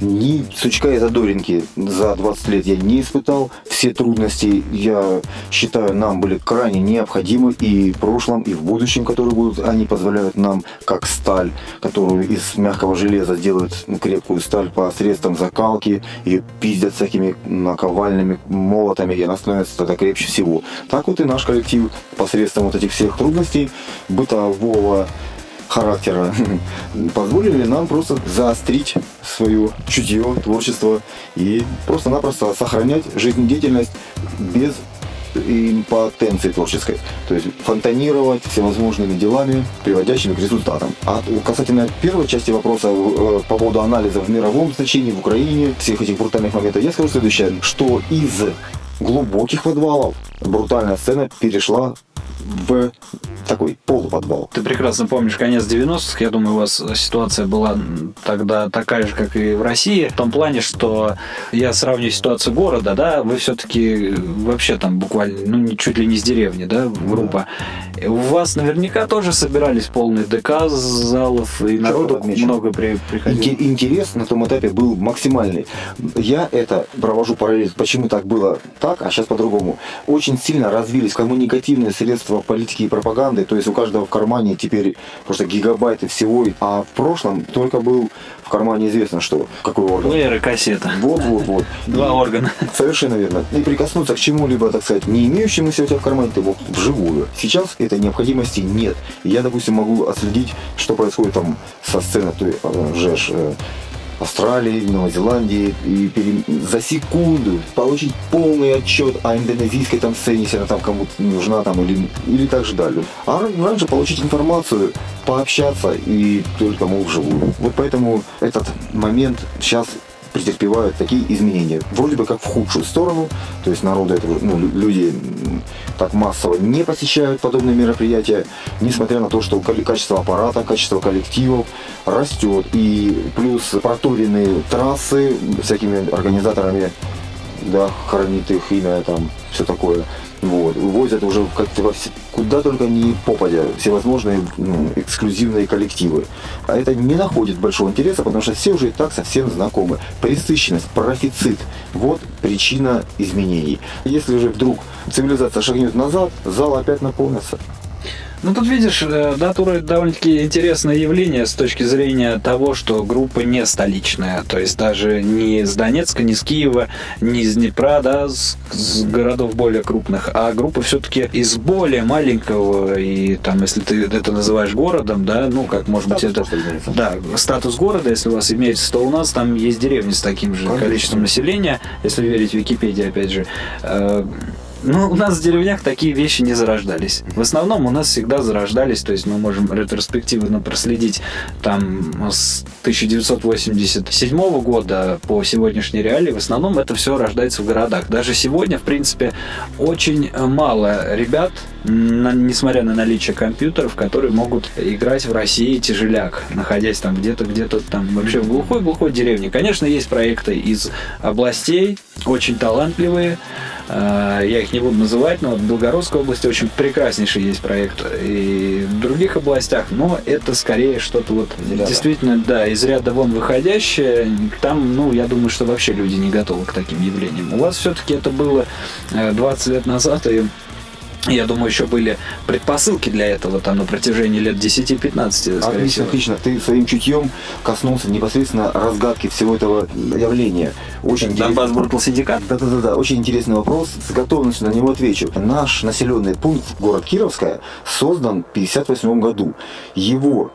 Ни сучка и задоринки за 20 лет я не испытал. Все трудности, я считаю, нам были крайне необходимы и в прошлом, и в будущем, которые будут. Они позволяют нам, как сталь, которую из мягкого железа делают крепкую сталь посредством закалки и пиздят всякими наковальными молотами, и она становится тогда крепче всего. Так вот и наш коллектив посредством вот этих всех трудностей бытового характера позволили нам просто заострить свое чутье, творчество и просто-напросто сохранять жизнедеятельность без импотенции творческой. То есть фонтанировать всевозможными делами, приводящими к результатам. А касательно первой части вопроса э, по поводу анализа в мировом значении, в Украине, всех этих брутальных моментов, я скажу следующее, что из глубоких подвалов брутальная сцена перешла в такой полуподвал. Ты прекрасно помнишь конец 90-х. Я думаю, у вас ситуация была тогда такая же, как и в России. В том плане, что я сравниваю ситуацию города, да, вы все-таки вообще там буквально, ну, чуть ли не с деревни, да, группа. И У вас наверняка тоже собирались полные ДК залов, и народу много при, приходило. Инте- Интерес на том этапе был максимальный. Я это провожу параллель, почему так было так, а сейчас по-другому. Очень сильно развились коммуникативные средства политики и пропаганды, то есть у каждого в кармане теперь просто гигабайты всего, а в прошлом только был в кармане известно, что какой орган. Плеер и кассета. Вот, вот, вот. Два И- органа. Совершенно верно. И прикоснуться к чему-либо, так сказать, не имеющемуся у тебя в кармане, ты мог вживую. Сейчас этой необходимости нет. Я, допустим, могу отследить, что происходит там со сцены той э, же э, Австралии, Новой Зеландии, и пере- за секунду получить полный отчет о индонезийской там сцене, если она там кому-то нужна, там, или, или так же далее. А раньше получить информацию, пообщаться и только, мол, вживую. Вот поэтому этот момент сейчас претерпевают такие изменения. Вроде бы как в худшую сторону, то есть народу этого, ну, лю- люди так массово не посещают подобные мероприятия, несмотря на то, что качество аппарата, качество коллективов растет. И плюс проторенные трассы всякими организаторами, да, хранит их имя, там, все такое. Вот. Возят уже как-то во все- куда только не попадя всевозможные ну, эксклюзивные коллективы. А это не находит большого интереса, потому что все уже и так совсем знакомы. Пресыщенность, профицит – вот причина изменений. Если же вдруг цивилизация шагнет назад, зал опять наполнится. Ну, тут видишь, э, да, тура довольно-таки интересное явление с точки зрения того, что группа не столичная. То есть даже не с Донецка, не с Киева, не из Днепра, да, с, с городов более крупных, а группа все-таки из более маленького, и там, если ты это называешь городом, да, ну, как может быть Статус это... просто изменится. Да, статус города, если у вас имеется, то у нас там есть деревни с таким же Конечно. количеством населения, если верить Википедии, опять же. Ну, у нас в деревнях такие вещи не зарождались. В основном у нас всегда зарождались, то есть мы можем ретроспективно проследить там с 1987 года по сегодняшней реалии, в основном это все рождается в городах. Даже сегодня, в принципе, очень мало ребят, на- несмотря на наличие компьютеров, которые могут играть в России тяжеляк, находясь там где-то, где-то там вообще в глухой-глухой деревне. Конечно, есть проекты из областей, очень талантливые, Э, Я их не буду называть, но в Белгородской области очень прекраснейший есть проект. И в других областях, но это скорее что-то вот ряда. действительно, да, из ряда вон выходящее. Там, ну, я думаю, что вообще люди не готовы к таким явлениям. У вас все-таки это было э, 20 лет назад, и я думаю, еще были предпосылки для этого там на протяжении лет 10-15, скорее Отлично, всего. отлично. Ты своим чутьем коснулся непосредственно разгадки всего этого явления. Очень Donbass Brutal Syndicate? Да-да-да, очень интересный вопрос. С готовностью на него отвечу. Наш населенный пункт, город Кировская, создан в 1958 году. Его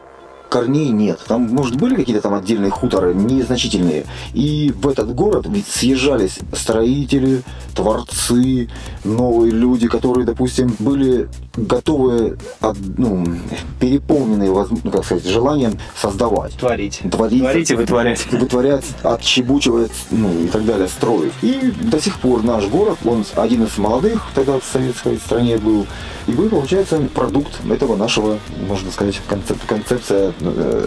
корней нет. Там, может, были какие-то там отдельные хуторы, незначительные. И в этот город ведь съезжались строители, творцы, новые люди, которые, допустим, были готовы, от, ну, переполненные, ну, как сказать, желанием создавать. Творить. Творить. Творить и вытворять. Вытворять, отчебучивать, ну и так далее, строить. И до сих пор наш город, он один из молодых тогда в советской стране был. И вы, получается, продукт этого нашего, можно сказать, концеп- концепция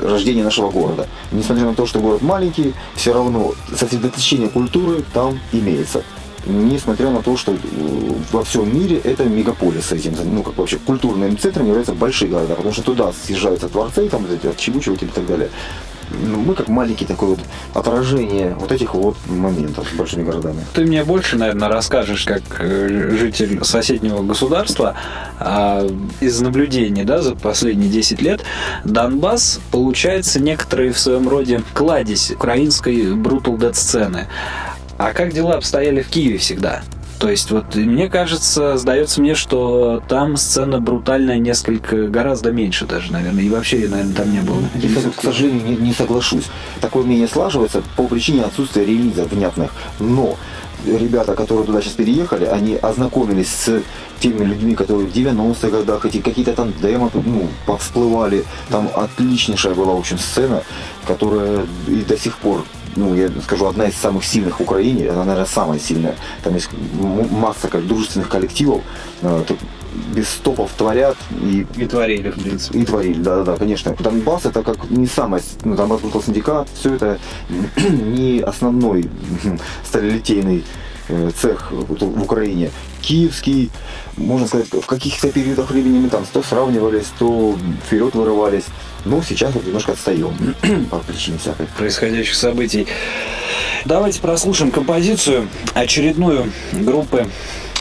рождения нашего города. Несмотря на то, что город маленький, все равно сосредоточение культуры там имеется. Несмотря на то, что э, во всем мире это мегаполис этим, ну как вообще культурным центром являются большие города, потому что туда съезжаются творцы, там вот эти отчебучиватели и так далее. Ну, мы как маленький такой вот отражение вот этих вот моментов с большими городами. Ты мне больше, наверное, расскажешь, как э, житель соседнего государства, а, из наблюдений да, за последние 10 лет, Донбасс получается некоторые в своем роде кладезь украинской брутал дед сцены. А как дела обстояли в Киеве всегда? То есть вот мне кажется, сдается мне, что там сцена брутальная несколько, гораздо меньше даже, наверное. И вообще, наверное, там не было. И, к сожалению, не, не соглашусь. Такое мнение слаживается по причине отсутствия релизов внятных. Но ребята, которые туда сейчас переехали, они ознакомились с теми людьми, которые в 90-х годах, эти какие-то там демо ну, повсплывали. Там отличнейшая была, в общем, сцена, которая и до сих пор ну, я скажу, одна из самых сильных в Украине, она, наверное, самая сильная. Там есть масса как дружественных коллективов, э, без стопов творят и И творили, в принципе. и творили, да-да-да, конечно. Донбасс это как не самое, ну, Донбасс был синдикат, все это не основной сталелитейный э, цех в Украине. Киевский, можно сказать, в каких-то периодах времени мы там то сравнивались, то вперед вырывались. Но сейчас вот немножко отстаем по причине всякой. происходящих событий. Давайте прослушаем композицию очередную группы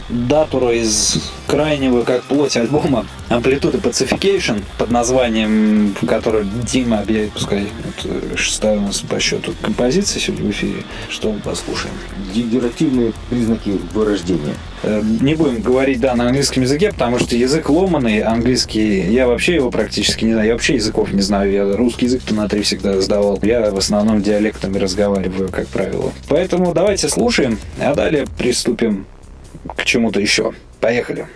Датура из крайнего как плоть альбома Amplitude Pacification под названием, который Дима объявит, пускай это шестая у нас по счету композиция сегодня в эфире. Что мы послушаем? Дегенеративные признаки вырождения. Э, Не будем говорить, да, на английском языке, потому что язык ломаный, английский, я вообще его практически не знаю, я вообще языков не знаю, я русский язык-то на три всегда сдавал, я в основном диалектами разговариваю, как правило. Поэтому давайте слушаем, а далее приступим к чему-то еще. Поехали.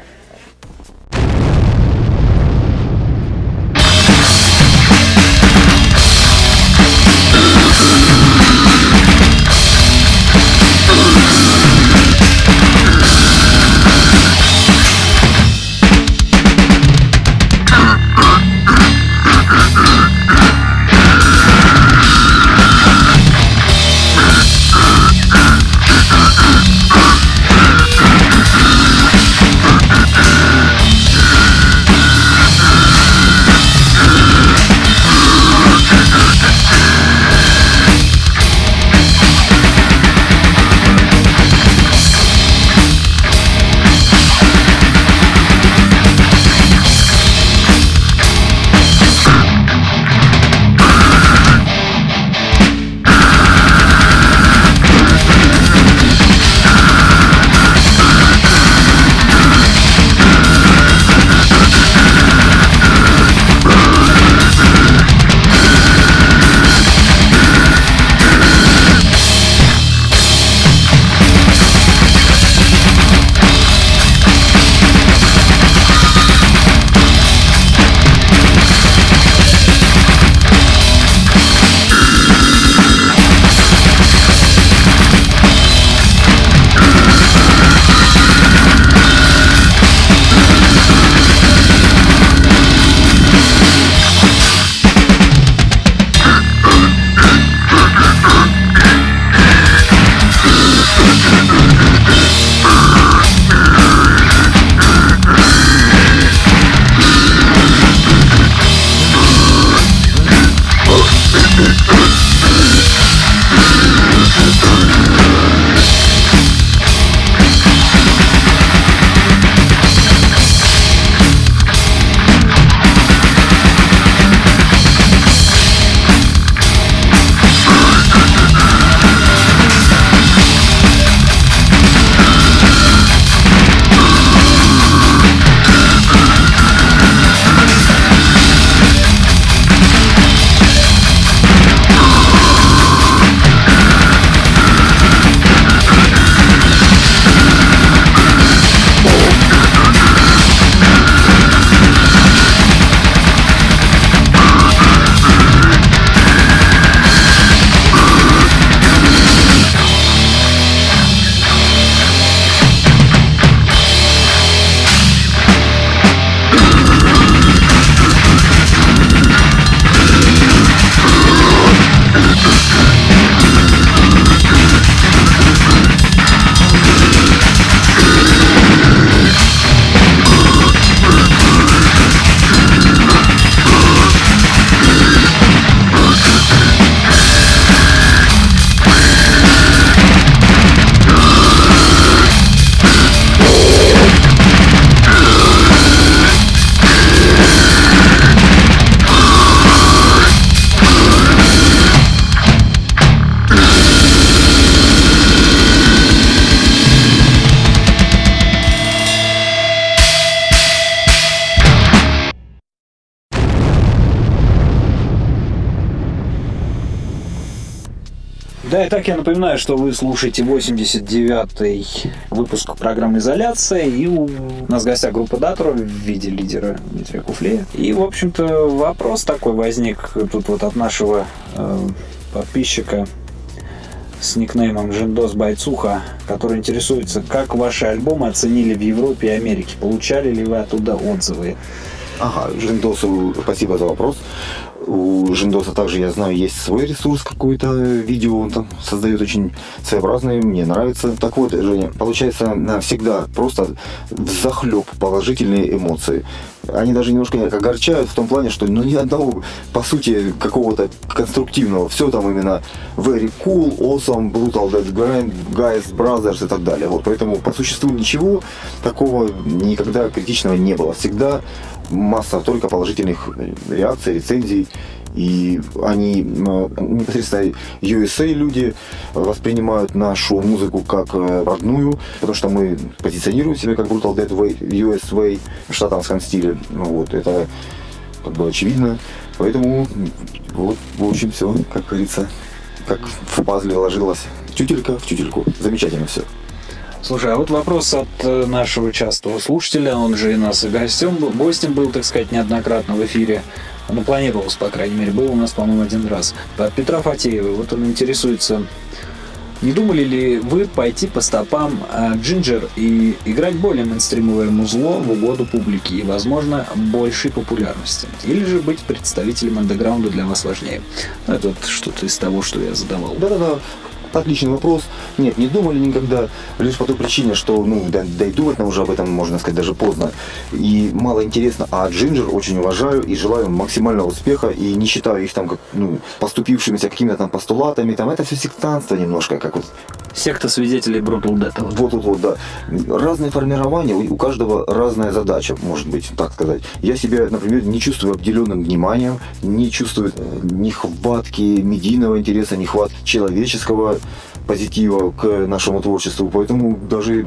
Напоминаю, что вы слушаете 89-й выпуск программы «Изоляция», и у нас в гостях группа Датура в виде лидера Дмитрия Куфлея. И, в общем-то, вопрос такой возник тут вот от нашего э, подписчика с никнеймом Жендос Бойцуха, который интересуется, как ваши альбомы оценили в Европе и Америке. Получали ли вы оттуда отзывы? Ага, Жендосу спасибо за вопрос. У Жендоса также, я знаю, есть свой ресурс какой-то, видео он там создает очень своеобразные, мне нравится. Так вот, Женя, получается всегда просто захлеб положительные эмоции. Они даже немножко огорчают в том плане, что ну, ни одного, по сути, какого-то конструктивного. Все там именно very cool, awesome, brutal, dead grind, guys, brothers и так далее. Вот поэтому по существу ничего такого никогда критичного не было. Всегда масса только положительных реакций, рецензий. И они непосредственно USA люди воспринимают нашу музыку как э, родную, потому что мы позиционируем себя как Brutal Dead Way, US Way в штатовском стиле. Ну вот, это как бы очевидно. Поэтому вот, в общем, все, как говорится, как в пазле ложилось. Тютелька в тютельку. Замечательно все. Слушай, а вот вопрос от э, нашего частого слушателя, он же и нас и гостем, гостем был, так сказать, неоднократно в эфире. Ну, планировалось, по крайней мере, был у нас, по-моему, один раз. От Петра Фатеева. Вот он интересуется, не думали ли вы пойти по стопам Джинджер и играть более мейнстримовое музло в угоду публике и, возможно, большей популярности? Или же быть представителем андеграунда для вас важнее? Ну, это вот что-то из того, что я задавал. Да-да-да, Отличный вопрос. Нет, не думали никогда, лишь по той причине, что, ну, да, да и думать нам уже об этом, можно сказать, даже поздно. И мало интересно. А Джинджер очень уважаю и желаю максимального успеха, и не считаю их там, как, ну, поступившимися какими-то там постулатами, там, это все сектантство немножко, как вот Секта свидетелей Brutal Death. Вот, вот, вот, да. Разные формирования, у каждого разная задача, может быть, так сказать. Я себя, например, не чувствую обделенным вниманием, не чувствую э, нехватки медийного интереса, нехват человеческого позитива к нашему творчеству, поэтому даже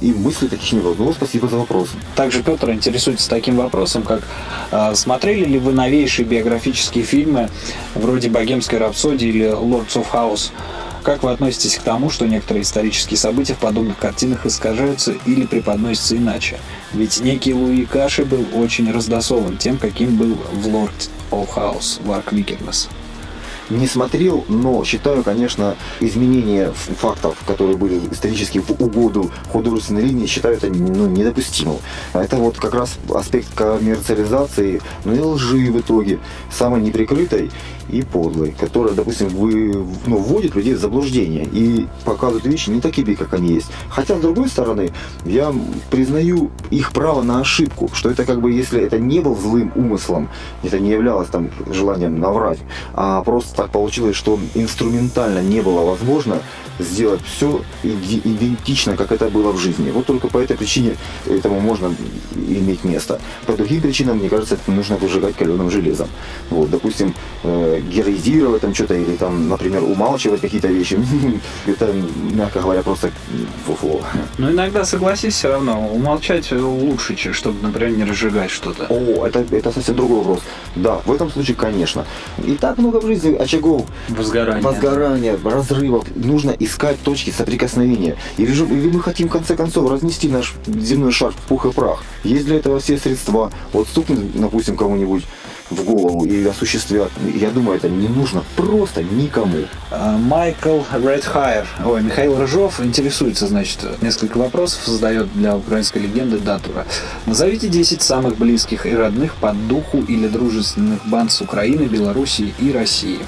и мыслей таких не было. Ну, спасибо за вопрос. Также Петр интересуется таким вопросом, как э, смотрели ли вы новейшие биографические фильмы вроде «Богемской рапсодии» или «Lords of House»? Как вы относитесь к тому, что некоторые исторические события в подобных картинах искажаются или преподносятся иначе? Ведь некий Луи Каши был очень раздосован тем, каким был в Lord of House Варк Викернес не смотрел, но считаю, конечно, изменения фактов, которые были исторически в угоду художественной линии, считаю это ну, недопустимым. Это вот как раз аспект коммерциализации, ну и лжи в итоге, самой неприкрытой и подлой, которая, допустим, вы, ну, вводит людей в заблуждение и показывает вещи не такими, как они есть. Хотя, с другой стороны, я признаю их право на ошибку, что это как бы, если это не был злым умыслом, это не являлось там желанием наврать, а просто так получилось, что инструментально не было возможно сделать все идентично, как это было в жизни. Вот только по этой причине этому можно иметь место. По другим причинам, мне кажется, это нужно выжигать каленым железом. Вот, допустим, э, героизировать там что-то или там, например, умалчивать какие-то вещи. это, мягко говоря, просто фуфло. Но иногда, согласись, все равно умолчать лучше, чем чтобы, например, не разжигать что-то. О, это, это совсем другой вопрос. Да, в этом случае, конечно. И так много в жизни очагов. Возгорания. Возгорания, разрывов. Нужно искать точки соприкосновения. Или, же, или мы хотим в конце концов разнести наш земной шар в пух и прах. Есть для этого все средства. Вот стукнет, допустим, кому-нибудь в голову и осуществят. Я думаю, это не нужно просто никому. А, Майкл Редхайер, ой, Михаил Рыжов интересуется, значит, несколько вопросов задает для украинской легенды Датура. Назовите 10 самых близких и родных по духу или дружественных банд с Украины, Белоруссии и России.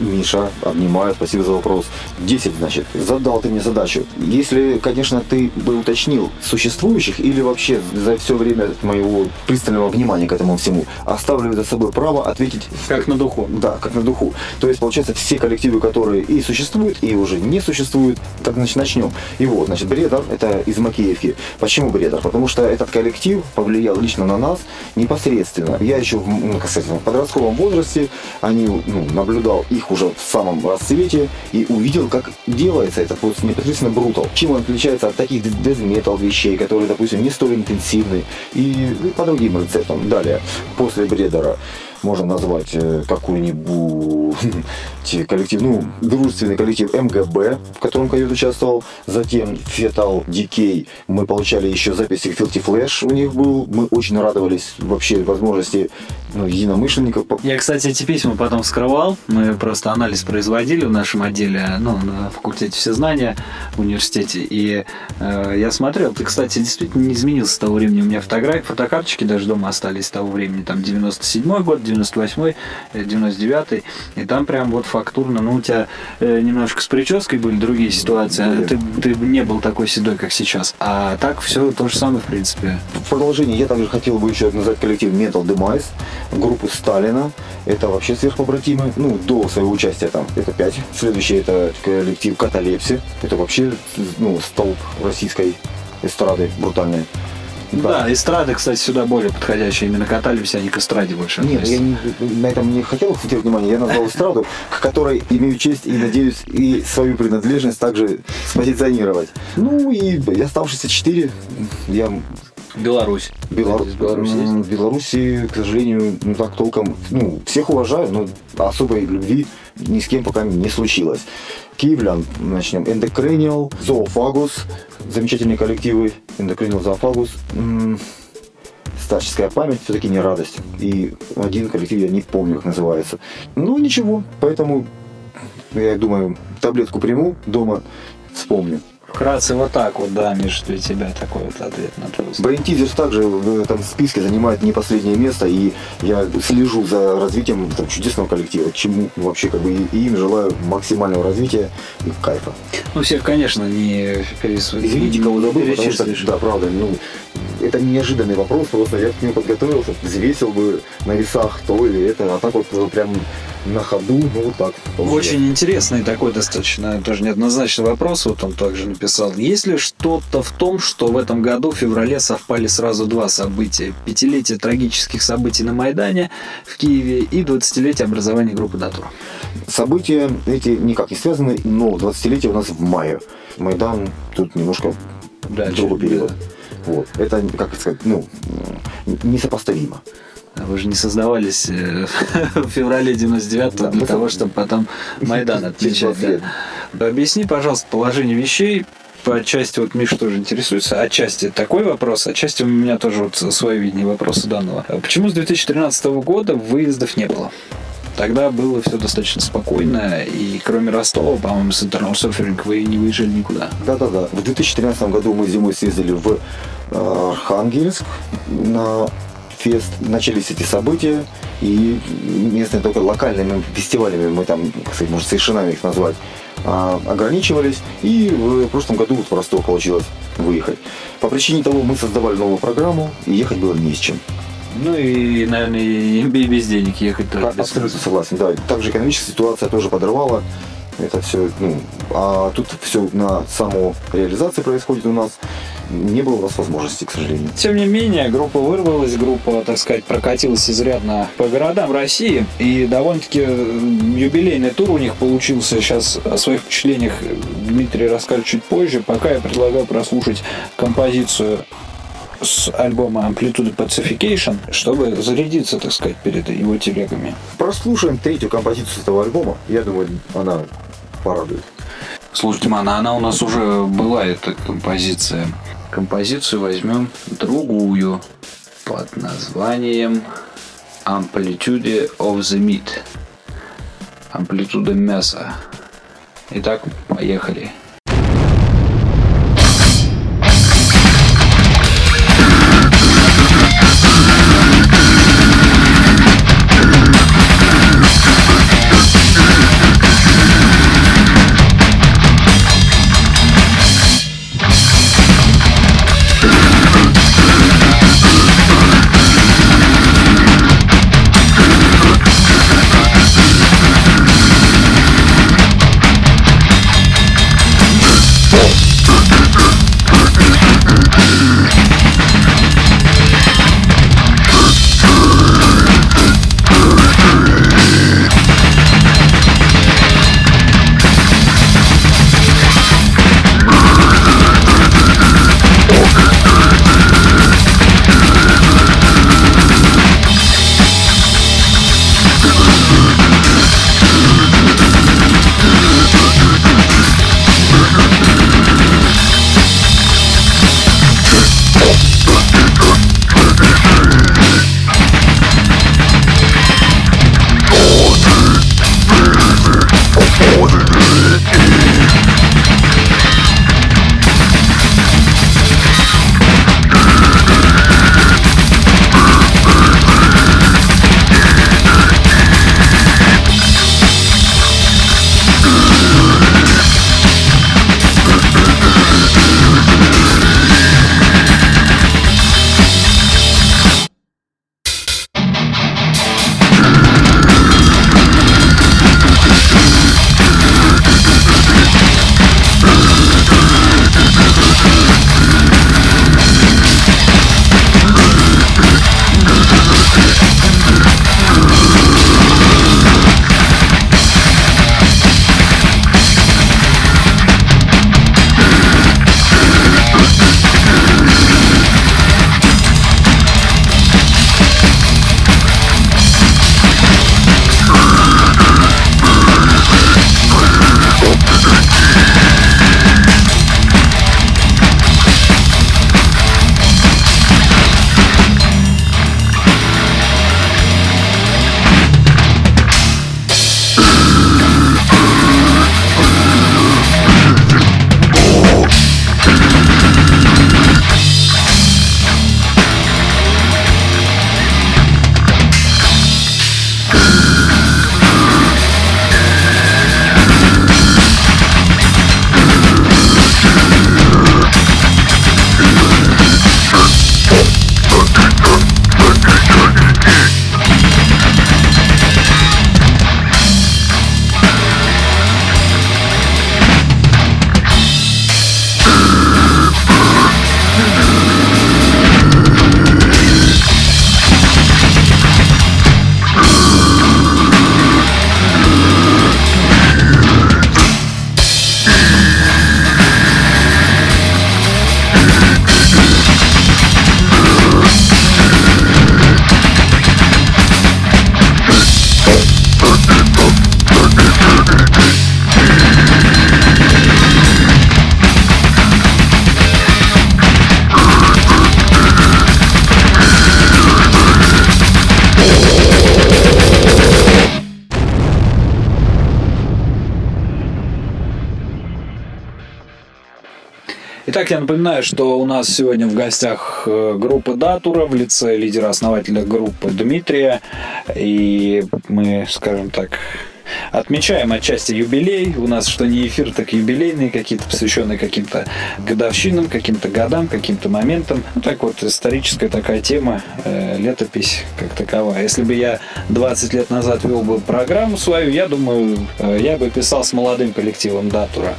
Миша, обнимаю, спасибо за вопрос. 10, значит, задал ты мне задачу. Если, конечно, ты бы уточнил существующих или вообще за все время моего пристального внимания к этому всему, оставлю за собой право ответить... Как на духу. Да, как на духу. То есть, получается, все коллективы, которые и существуют, и уже не существуют, так, значит, начнем. И вот, значит, Бредер, это из Макеевки. Почему Бредер? Потому что этот коллектив повлиял лично на нас непосредственно. Я еще в, ну, сказать, в подростковом возрасте, они, ну, наблюдал их уже в самом расцвете и увидел, как делается это вот непосредственно брутал. Чем он отличается от таких дезметал вещей, которые, допустим, не столь интенсивны и, и по другим рецептам. Далее, после Бредера можно назвать э, какую-нибудь коллектив, ну, дружественный коллектив МГБ, в котором Койот участвовал. Затем Fetal Decay. Мы получали еще записи Filthy Flash у них был. Мы очень радовались вообще возможности ну, единомышленников. Я, кстати, эти письма потом вскрывал. Мы просто анализ производили в нашем отделе, ну, на факультете все знания в университете. И э, я смотрел, ты, кстати, действительно не изменился с того времени. У меня фотографии, фотокарточки даже дома остались с того времени. Там 97 год, 98 99 И там прям вот фактурно, ну, у тебя э, немножко с прической были другие ситуации. а Ты, ты не был такой седой, как сейчас. А так все то же самое, в принципе. В продолжение я также хотел бы еще назвать коллектив Metal Demise, группу Сталина. Это вообще сверхпобратимы. Ну, до своего участия там это 5. Следующий это коллектив Каталепси. Это вообще ну, столб российской эстрады брутальной. Да, эстрада, кстати, сюда более подходящая. Именно катались они к эстраде больше. Нет, я не, на этом не хотел акцентировать внимание. Я назвал эстраду, к которой имею честь и надеюсь и свою принадлежность также спозиционировать. Ну и оставшиеся четыре я Беларусь. Белору... Из Беларуси есть? В Беларуси, к сожалению, ну так толком, ну, всех уважаю, но особой любви ни с кем пока не случилось. Киевлян начнем. Endocrinial, Zoophagous, замечательные коллективы. Zoophagous. М, Старческая память все-таки не радость. И один коллектив я не помню, как называется. Ну, ничего, поэтому я думаю, таблетку приму дома, вспомню. Вкратце вот так вот, да, Миш, для тебя такой вот ответ на вопрос. Teasers также в этом списке занимает не последнее место, и я слежу за развитием этого чудесного коллектива, чему вообще как бы и им желаю максимального развития и кайфа. Ну, всех, конечно, не перес... Извините, кого забыл, потому что, да, правда, ну, это неожиданный вопрос, просто я к нему подготовился, взвесил бы на весах то или это, а так вот э, прям на ходу, ну вот так. Очень интересный такой достаточно тоже неоднозначный вопрос, вот он также написал. Есть ли что-то в том, что в этом году в феврале совпали сразу два события? Пятилетие трагических событий на Майдане в Киеве и 20-летие образования группы «Натура». События эти никак не связаны, но 20-летие у нас в мае. Майдан тут немножко Да, другой период. Вот. Это, как сказать, ну, несопоставимо. А Вы же не создавались э, в феврале 99 Да, для того, чтобы потом Майдан отмечать. 20 лет. да. Объясни, пожалуйста, положение вещей по части, вот Миш тоже интересуется, отчасти такой вопрос, отчасти у меня тоже вот свое видение вопроса данного. А Почему с 2013 года выездов не было? Тогда было все достаточно спокойно, и кроме Ростова, по-моему, с Internal Suffering вы не выезжали никуда. Да-да-да. В 2013 году мы зимой съездили в э, Архангельск на фест. Начались эти события, и местные только локальными фестивалями, мы там, как сказать, может, совершенами их назвать, а, ограничивались. И в прошлом году вот в Ростов получилось выехать. По причине того, мы создавали новую программу, и ехать было не с чем. Ну и, наверное, и без денег ехать тоже. А- Абсолютно согласен, да. Также экономическая ситуация тоже подорвала. Это все, ну, а тут все на самореализации происходит у нас. Не было у нас возможности, к сожалению. Тем не менее, группа вырвалась, группа, так сказать, прокатилась изрядно по городам России. И довольно-таки э, юбилейный тур у них получился. Сейчас о своих впечатлениях Дмитрий расскажет чуть позже. Пока я предлагаю прослушать композицию с альбома Amplitude Pacification, чтобы зарядиться, так сказать, перед его телегами. Прослушаем третью композицию этого альбома. Я думаю, она порадует. Слушайте, Мана, она у нас уже была, эта композиция. Композицию возьмем другую под названием Amplitude of the Meat. Амплитуда мяса. Итак, поехали. Напоминаю, что у нас сегодня в гостях э, группа Датура в лице лидера-основателя группы Дмитрия. И мы, скажем так, отмечаем отчасти юбилей. У нас что не эфир, так юбилейные какие-то, посвященные каким-то годовщинам, каким-то годам, каким-то моментам. Ну, так вот, историческая такая тема, э, летопись как таковая. Если бы я 20 лет назад вел бы программу свою, я думаю, э, я бы писал с молодым коллективом Датура.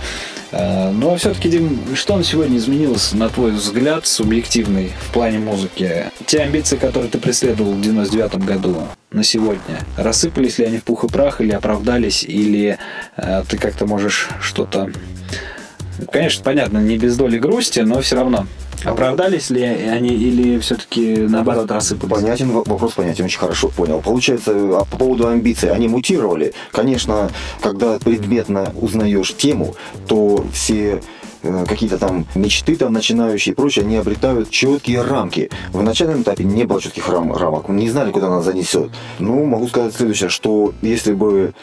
Э, Но все-таки, Дим, что на сегодня изменилось, на твой взгляд, субъективный в плане музыки? Те амбиции, которые ты преследовал в 99 году на сегодня, рассыпались ли они в пух и прах, или оправдались, или э, ты как-то можешь что-то... Конечно, понятно, не без доли грусти, но все равно. Оправдались ли они или все-таки наоборот рассыпались? Понятен, вопрос понятен, очень хорошо понял. Получается, а по поводу амбиций, они мутировали. Конечно, когда предметно узнаешь тему, то все э, какие-то там мечты там начинающие и прочее, они обретают четкие рамки. В начальном этапе не было четких рам- рамок, не знали, куда нас занесет. Ну, могу сказать следующее, что если бы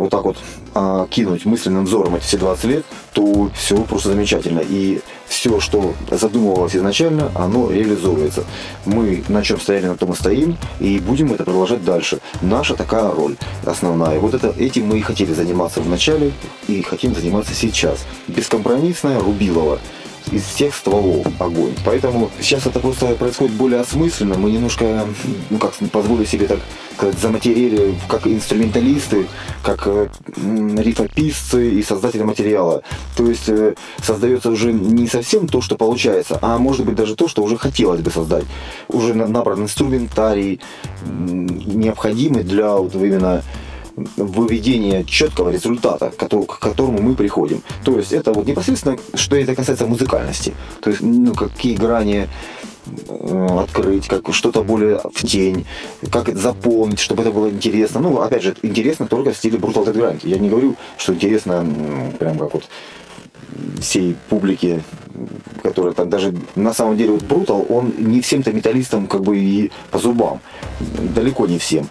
вот так вот а, кинуть мысленным взором эти все 20 лет, то все просто замечательно. И все, что задумывалось изначально, оно реализовывается. Мы на чем стояли, на том и стоим, и будем это продолжать дальше. Наша такая роль основная. Вот это, этим мы и хотели заниматься в начале, и хотим заниматься сейчас. Бескомпромиссная Рубилова из всех стволов огонь. Поэтому сейчас это просто происходит более осмысленно. Мы немножко, ну как позволю себе так сказать, заматерели как инструменталисты, как э, рифописцы и создатели материала. То есть э, создается уже не совсем то, что получается, а может быть даже то, что уже хотелось бы создать. Уже на- набран инструментарий, необходимый для вот именно выведения четкого результата, к которому мы приходим. То есть это вот непосредственно, что это касается музыкальности. То есть, ну, какие грани э, открыть, как что-то более в тень, как это заполнить, чтобы это было интересно. Ну, опять же, интересно только в стиле Brutal Dead. Я не говорю, что интересно прям как вот всей публике, которая там даже на самом деле вот Brutal, он не всем-то металлистам как бы и по зубам. Далеко не всем.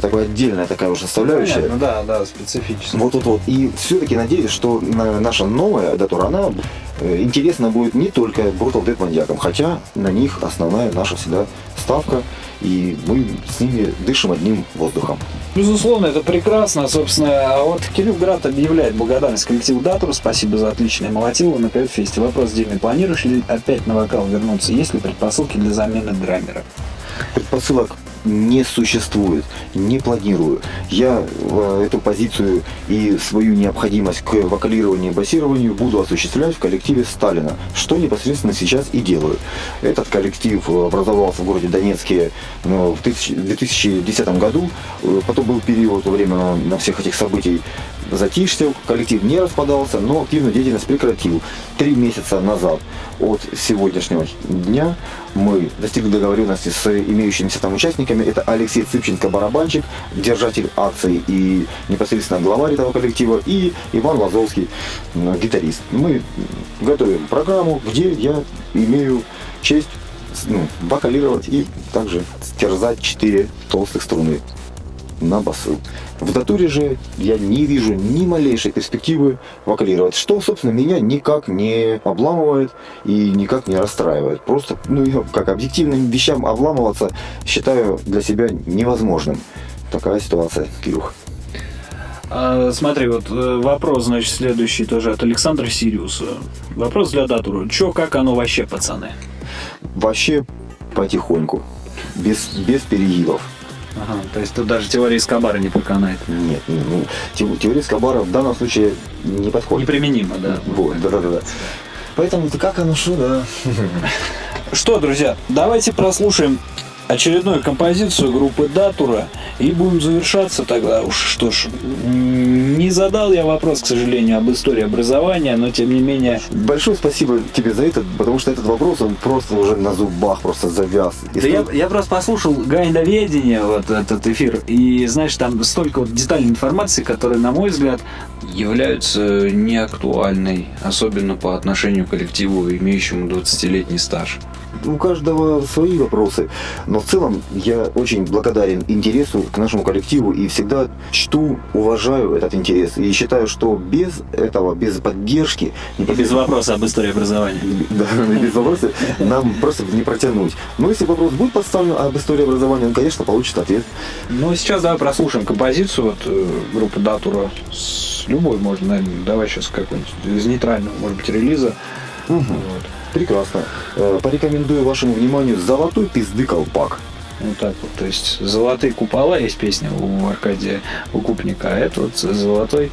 Такая отдельная такая уже составляющая. Понятно, да, да, специфически. Вот, вот, вот. И все-таки надеюсь, что на- наша новая датура, она э, интересна будет не только Brutal Dead маньякам, хотя на них основная наша всегда ставка, и мы с ними дышим одним воздухом. Безусловно, это прекрасно. Собственно, а вот Кирилл Град объявляет благодарность коллективу Датуру. Спасибо за отличное молотило на Кайфесте. Вопрос, Диме, планируешь ли опять на вокал вернуться? Есть ли предпосылки для замены драмера? Предпосылок не существует, не планирую. Я э, эту позицию и свою необходимость к вокалированию и басированию буду осуществлять в коллективе Сталина, что непосредственно сейчас и делаю. Этот коллектив э, образовался в городе Донецке ну, в 1000 2010 году, Э, потом был период во время на всех этих событий затишья, коллектив не распадался, но активную деятельность прекратил. Три месяца назад от сегодняшнего дня мы достигли договоренности с имеющимися там участниками. Это Алексей Цыпченко, барабанщик, держатель акции и непосредственно главарь этого коллектива, и Иван Лазовский, м, гитарист. Мы готовим программу, где я имею честь ну, вокалировать и также терзать четыре толстых струны на басы. В датуре же я не вижу ни малейшей перспективы вокалировать, что, собственно, меня никак не обламывает и никак не расстраивает. Просто, ну, я как объективным вещам обламываться считаю для себя невозможным. Такая ситуация, Кирюх. А, смотри, вот э, вопрос, значит, следующий тоже от Александра Сириуса. Вопрос для Датуру. Чё, как оно вообще, пацаны? Вообще потихоньку, без, без перегибов. Ага, то есть тут даже теория Скобара не проканает. Нет, ну, те- теория Скобара в данном случае не подходит. Неприменимо, да. Вот, да-да-да. Поэтому как оно что, да. Что, друзья, давайте прослушаем очередную композицию группы Датура и будем завершаться тогда уж. Что ж, не задал я вопрос, к сожалению, об истории образования, но тем не менее Большое спасибо тебе за это, потому что этот вопрос, он просто уже на зубах просто завяз. И Да я, столько- я просто послушал Гайдоведение, вот этот эфир, и знаешь, там столько вот детальной информации, которые, на мой взгляд, являются неактуальной, особенно по отношению к коллективу, имеющему 20-летний стаж. У каждого свои вопросы. Но в целом я очень благодарен интересу к нашему коллективу и всегда чту, уважаю этот интерес. И считаю, что без этого, без поддержки... И без вопроса об истории образования. Да, без вопроса нам просто не протянуть. Но если вопрос будет поставлен об истории образования, он, конечно, получит ответ. Ну, сейчас давай прослушаем композицию вот, э, группы Датура с любой, можно, наверное, давай сейчас какой-нибудь из нейтрального, может быть, релиза. Вот. Прекрасно. Э, Порекомендую вашему вниманию «Золотой пизды колпак». Вот так вот. То есть золотые купола есть песня у Аркадия Укупника, а это вот золотой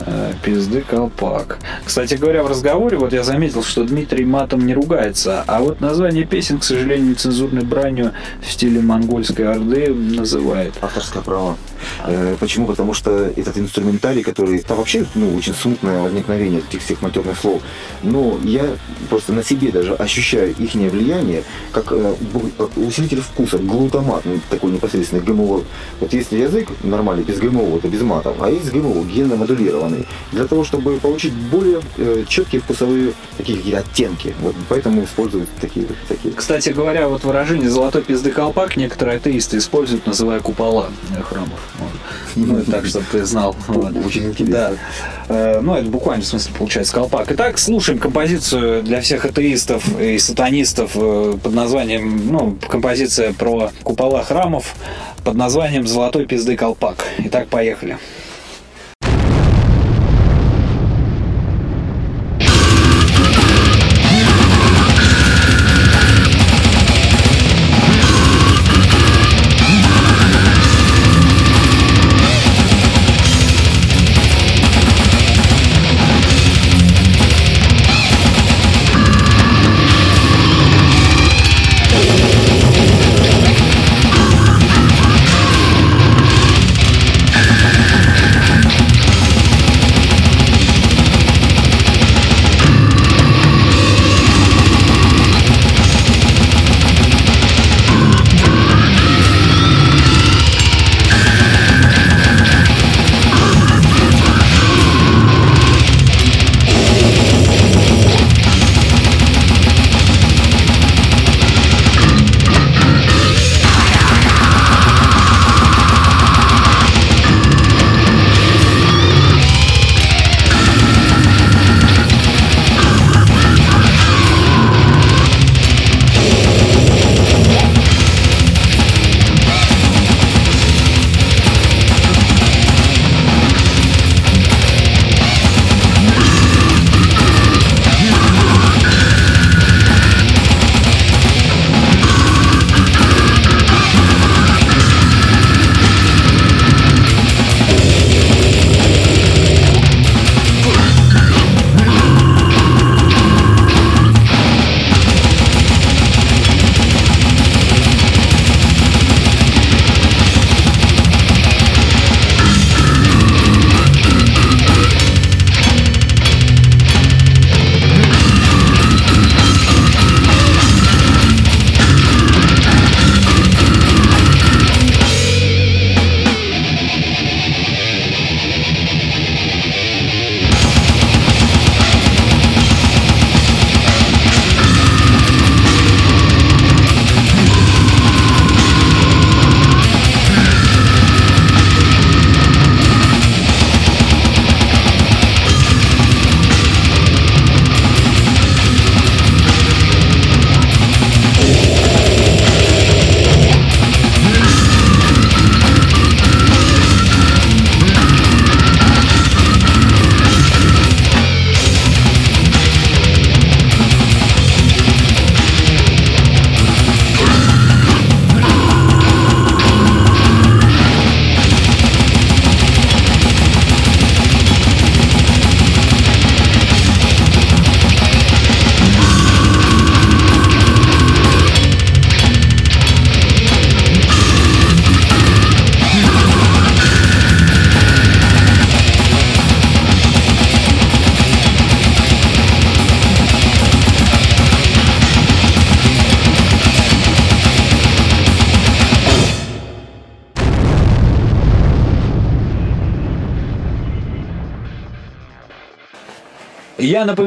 э, пизды колпак. Кстати говоря, в разговоре вот я заметил, что Дмитрий матом не ругается, а вот название песен, к сожалению, нецензурной бранью в стиле монгольской орды называет. Авторское право. Э, Почему? Потому что этот инструментарий, который... Там вообще ну, очень смутное возникновение этих всех матерных слов. Но я просто на себе даже ощущаю их влияние, как э, усилитель вкуса, глутамат, ну, такой непосредственный ГМО. Вот если язык нормальный, без ГМО, это без матов, а есть ГМО, генно модулированный, для того, чтобы получить более э, четкие вкусовые такие какие-то оттенки. Вот поэтому используют такие, такие. Кстати говоря, вот выражение «золотой пизды колпак» некоторые атеисты используют, называя купола храмов. Ну, так, чтобы ты знал. Очень интересно. Да. Э, Ну, это буквально в смысле получается колпак. Итак, слушаем композицию для всех атеистов и сатанистов э, под названием, ну, композиция про купола храмов под названием «Золотой пизды колпак». Итак, поехали. Золотой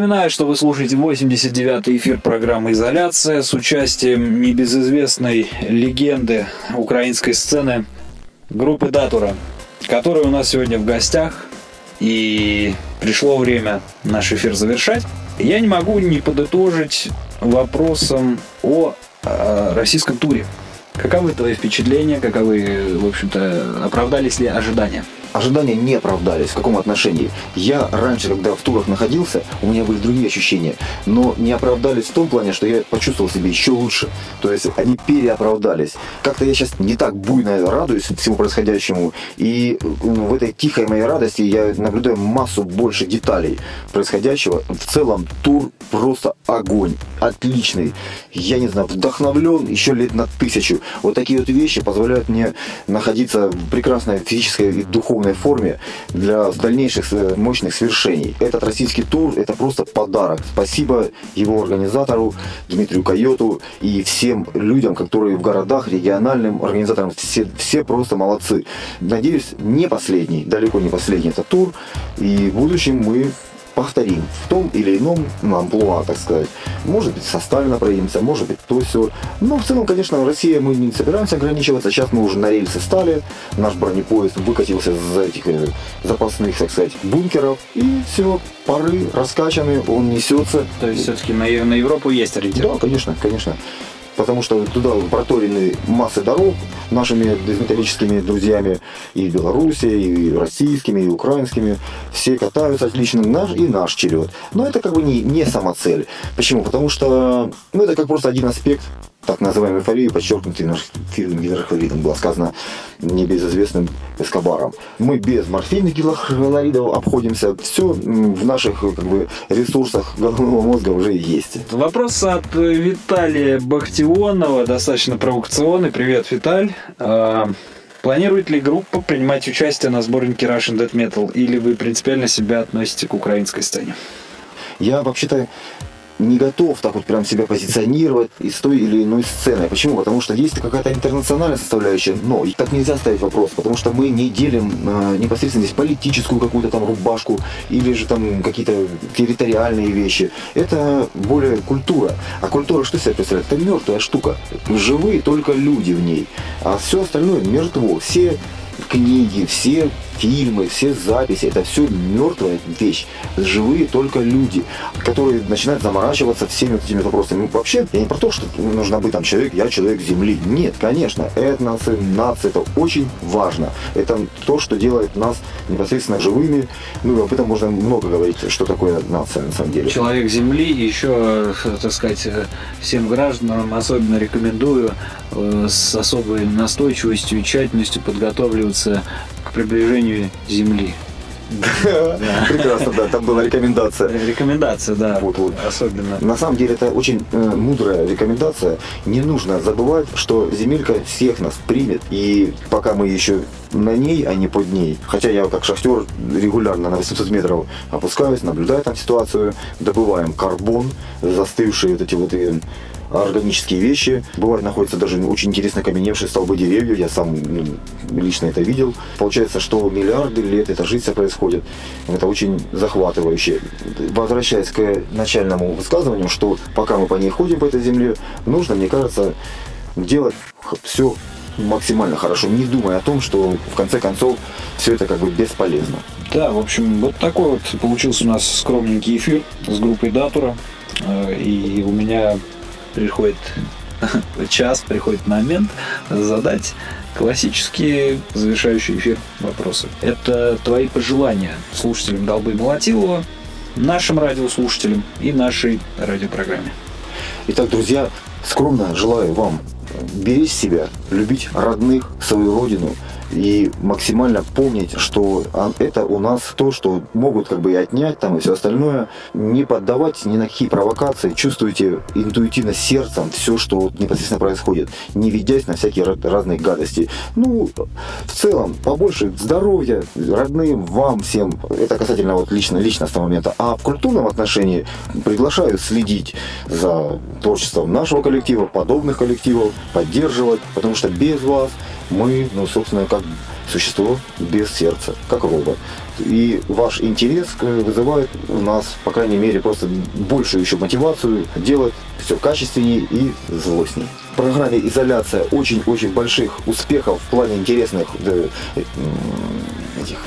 напоминаю, что вы слушаете 89-й эфир программы «Изоляция» с участием небезызвестной легенды украинской сцены группы «Датура», которая у нас сегодня в гостях. И пришло время наш эфир завершать. Я не могу не подытожить вопросом о, э, российском туре. Каковы твои впечатления, каковы, в общем-то, оправдались ли ожидания? Ожидания не оправдались. В каком отношении? Я раньше, когда в турах находился, у меня были другие ощущения, но не оправдались в том плане, что я почувствовал себя еще лучше. То есть они переоправдались. Как-то я сейчас не так буйно радуюсь всему происходящему, и ну, в этой тихой моей радости я наблюдаю массу больше деталей происходящего. В целом тур просто огонь, отличный. Я не знаю, вдохновлен еще лет на тысячу. Вот такие вот вещи позволяют мне находиться в прекрасной физической и духовной форме для дальнейших э, мощных свершений. Этот российский тур – это просто подарок. Спасибо его организатору Дмитрию Койоту и всем людям, которые в городах, региональным организаторам, все, все просто молодцы. Надеюсь, не последний, далеко не последний этот тур. И в будущем мы повторим в том или ином ну, амплуа, так сказать. Может быть, со Сталина проедемся, может быть, то все. Но в целом, конечно, Россия мы не собираемся ограничиваться. Сейчас мы уже на рельсы стали, наш бронепоезд выкатился из этих э, запасных, так сказать, бункеров, и все, пары раскачаны, он несется. То есть все-таки на, на Европу есть ориентир? Да, конечно, конечно потому что туда проторены массы дорог нашими дезметаллическими друзьями и Беларуси, и российскими, и украинскими. Все катаются отлично, наш и наш черед. Но это как бы не, не сама цель. Почему? Потому что ну, это как просто один аспект так называемой эйфории, подчеркнутый наш фильм гидрохлоридом, было сказано небезызвестным Эскобаром. Мы без морфийных гидрохлоридов обходимся. Все в наших как бы, ресурсах головного мозга уже есть. Вопрос от Виталия Бахтионова, достаточно провокационный. Привет, Виталь. А, планирует ли группа принимать участие на сборнике Russian Death Metal? Или вы принципиально себя относите к украинской сцене? Я вообще-то не готов так вот прям себя позиционировать из той или иной сцены. Почему? Потому что есть какая-то интернациональная составляющая, но так нельзя ставить вопрос, потому что мы не делим э, непосредственно здесь политическую какую-то там рубашку или же там какие-то территориальные вещи. Это более культура. А культура что себя представляет? Это мертвая штука. Живые только люди в ней. А все остальное мертво. Все книги, все фильмы, все записи, это все мертвая вещь. Живые только люди, которые начинают заморачиваться всеми вот этими вопросами. Ну, вообще, я не про то, что нужно быть там человек, я человек Земли. Нет, конечно, этносы, нации, это очень важно. Это то, что делает нас непосредственно живыми. Ну, об этом можно много говорить, что такое нация на самом деле. Человек Земли, еще, так сказать, всем гражданам особенно рекомендую э, с особой настойчивостью и тщательностью подготавливаться к приближению Земли. Прекрасно, да, там была рекомендация. Рекомендация, да. Вот, вот. Особенно. На самом деле это очень э, мудрая рекомендация. Не нужно забывать, что земелька всех нас примет. И пока мы еще на ней, а не под ней. Хотя я как шахтер регулярно на 800 метров опускаюсь, наблюдаю там ситуацию, добываем карбон, застывшие вот эти вот э, органические вещи. Бывает находятся даже очень интересно каменевшие столбы деревьев. Я сам ну, лично это видел. Получается, что миллиарды лет эта жизнь происходит. Это очень захватывающе. Возвращаясь к начальному высказыванию, что пока мы по ней ходим, по этой земле, нужно, мне кажется, делать все максимально хорошо, не думая о том, что в конце концов все это как бы бесполезно. Да, в общем, вот такой вот получился у нас скромненький эфир с группой Датура. Э, и у меня приходит час, приходит момент задать классические завершающие эфир вопросы. Это твои пожелания слушателям Долбы Молотилова, нашим радиослушателям и нашей радиопрограмме. Итак, друзья, скромно желаю вам беречь себя, любить родных, свою родину – и максимально помнить, что это у нас то, что могут как бы и отнять там и все остальное. Не поддавать ни на какие провокации, чувствуйте интуитивно сердцем все, что непосредственно происходит, не ведясь на всякие разные гадости. Ну, в целом, побольше здоровья родным, вам всем, это касательно вот лично, личностного момента. А в культурном отношении приглашаю следить за творчеством нашего коллектива, подобных коллективов, поддерживать, потому что без вас Мы, ну, собственно, как существо без сердца, как робот. И ваш интерес э, вызывает у нас, по крайней мере, просто большую еще мотивацию делать все качественнее и злостней. В программе «Изоляция» очень-очень больших успехов в плане интересных э, э, этих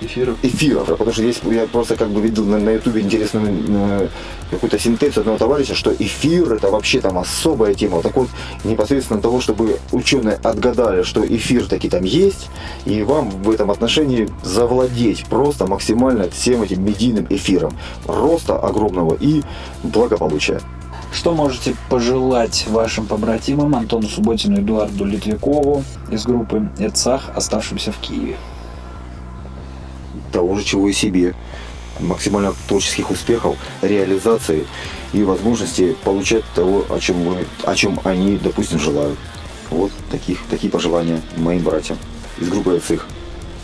Эфиров. эфиров, потому что здесь я просто как бы видел на, на ютубе интересную э, какую-то синтез одного товарища, что эфир это вообще там особая тема. Так вот, непосредственно того, чтобы ученые отгадали, что эфир таки там есть, и вам в этом отношении завладеть просто максимально всем этим медийным эфиром. Роста огромного и благополучия. Что можете пожелать вашим побратимам Антону Субботину и Эдуарду Литвякову из группы «Эцах», оставшимся в Киеве? Того же, чего и себе. Максимально творческих успехов, реализации и возможности получать того, о чем, вы, о чем они, допустим, желают. Вот таких, такие пожелания моим братьям из группы «Эцих».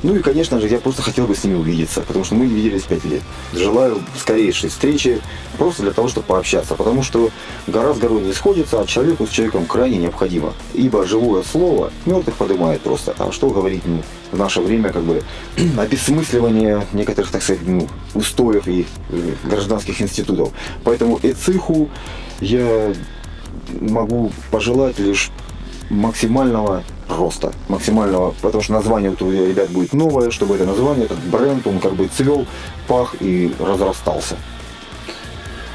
Ну и, конечно же, я просто хотел бы с ними увидеться, потому что мы не виделись пять лет. Желаю скорейшей встречи, просто для того, чтобы пообщаться, потому что гора с горой не сходится, а человеку с человеком крайне необходимо. Ибо живое слово мертвых поднимает просто. А что говорить ну, в наше время, как бы, обесмысливание некоторых, так сказать, ну, устоев и э, гражданских институтов. Поэтому ЭЦИХу я могу пожелать лишь максимального роста, максимального, потому что название у ребят будет новое, чтобы это название, этот бренд, он как бы цвел, пах и разрастался.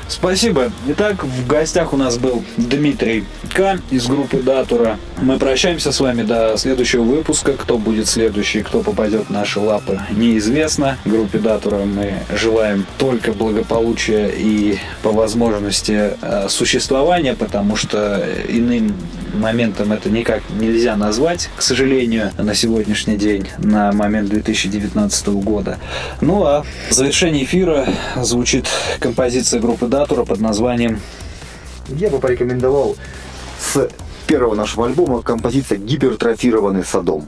Спасибо. Итак, в гостях у нас был Дмитрий К. из группы Датура. Мы прощаемся с вами до следующего выпуска. Кто будет следующий, кто попадет в наши лапы, неизвестно. Группе Датура мы желаем только благополучия и по возможности э, существования, потому что иным моментом это никак нельзя назвать, к сожалению, на сегодняшний день, на момент 2019 года. Ну а в завершении эфира звучит композиция группы Датура под названием Я бы порекомендовал с первого нашего альбома композиция «Гипертрофированный Садом».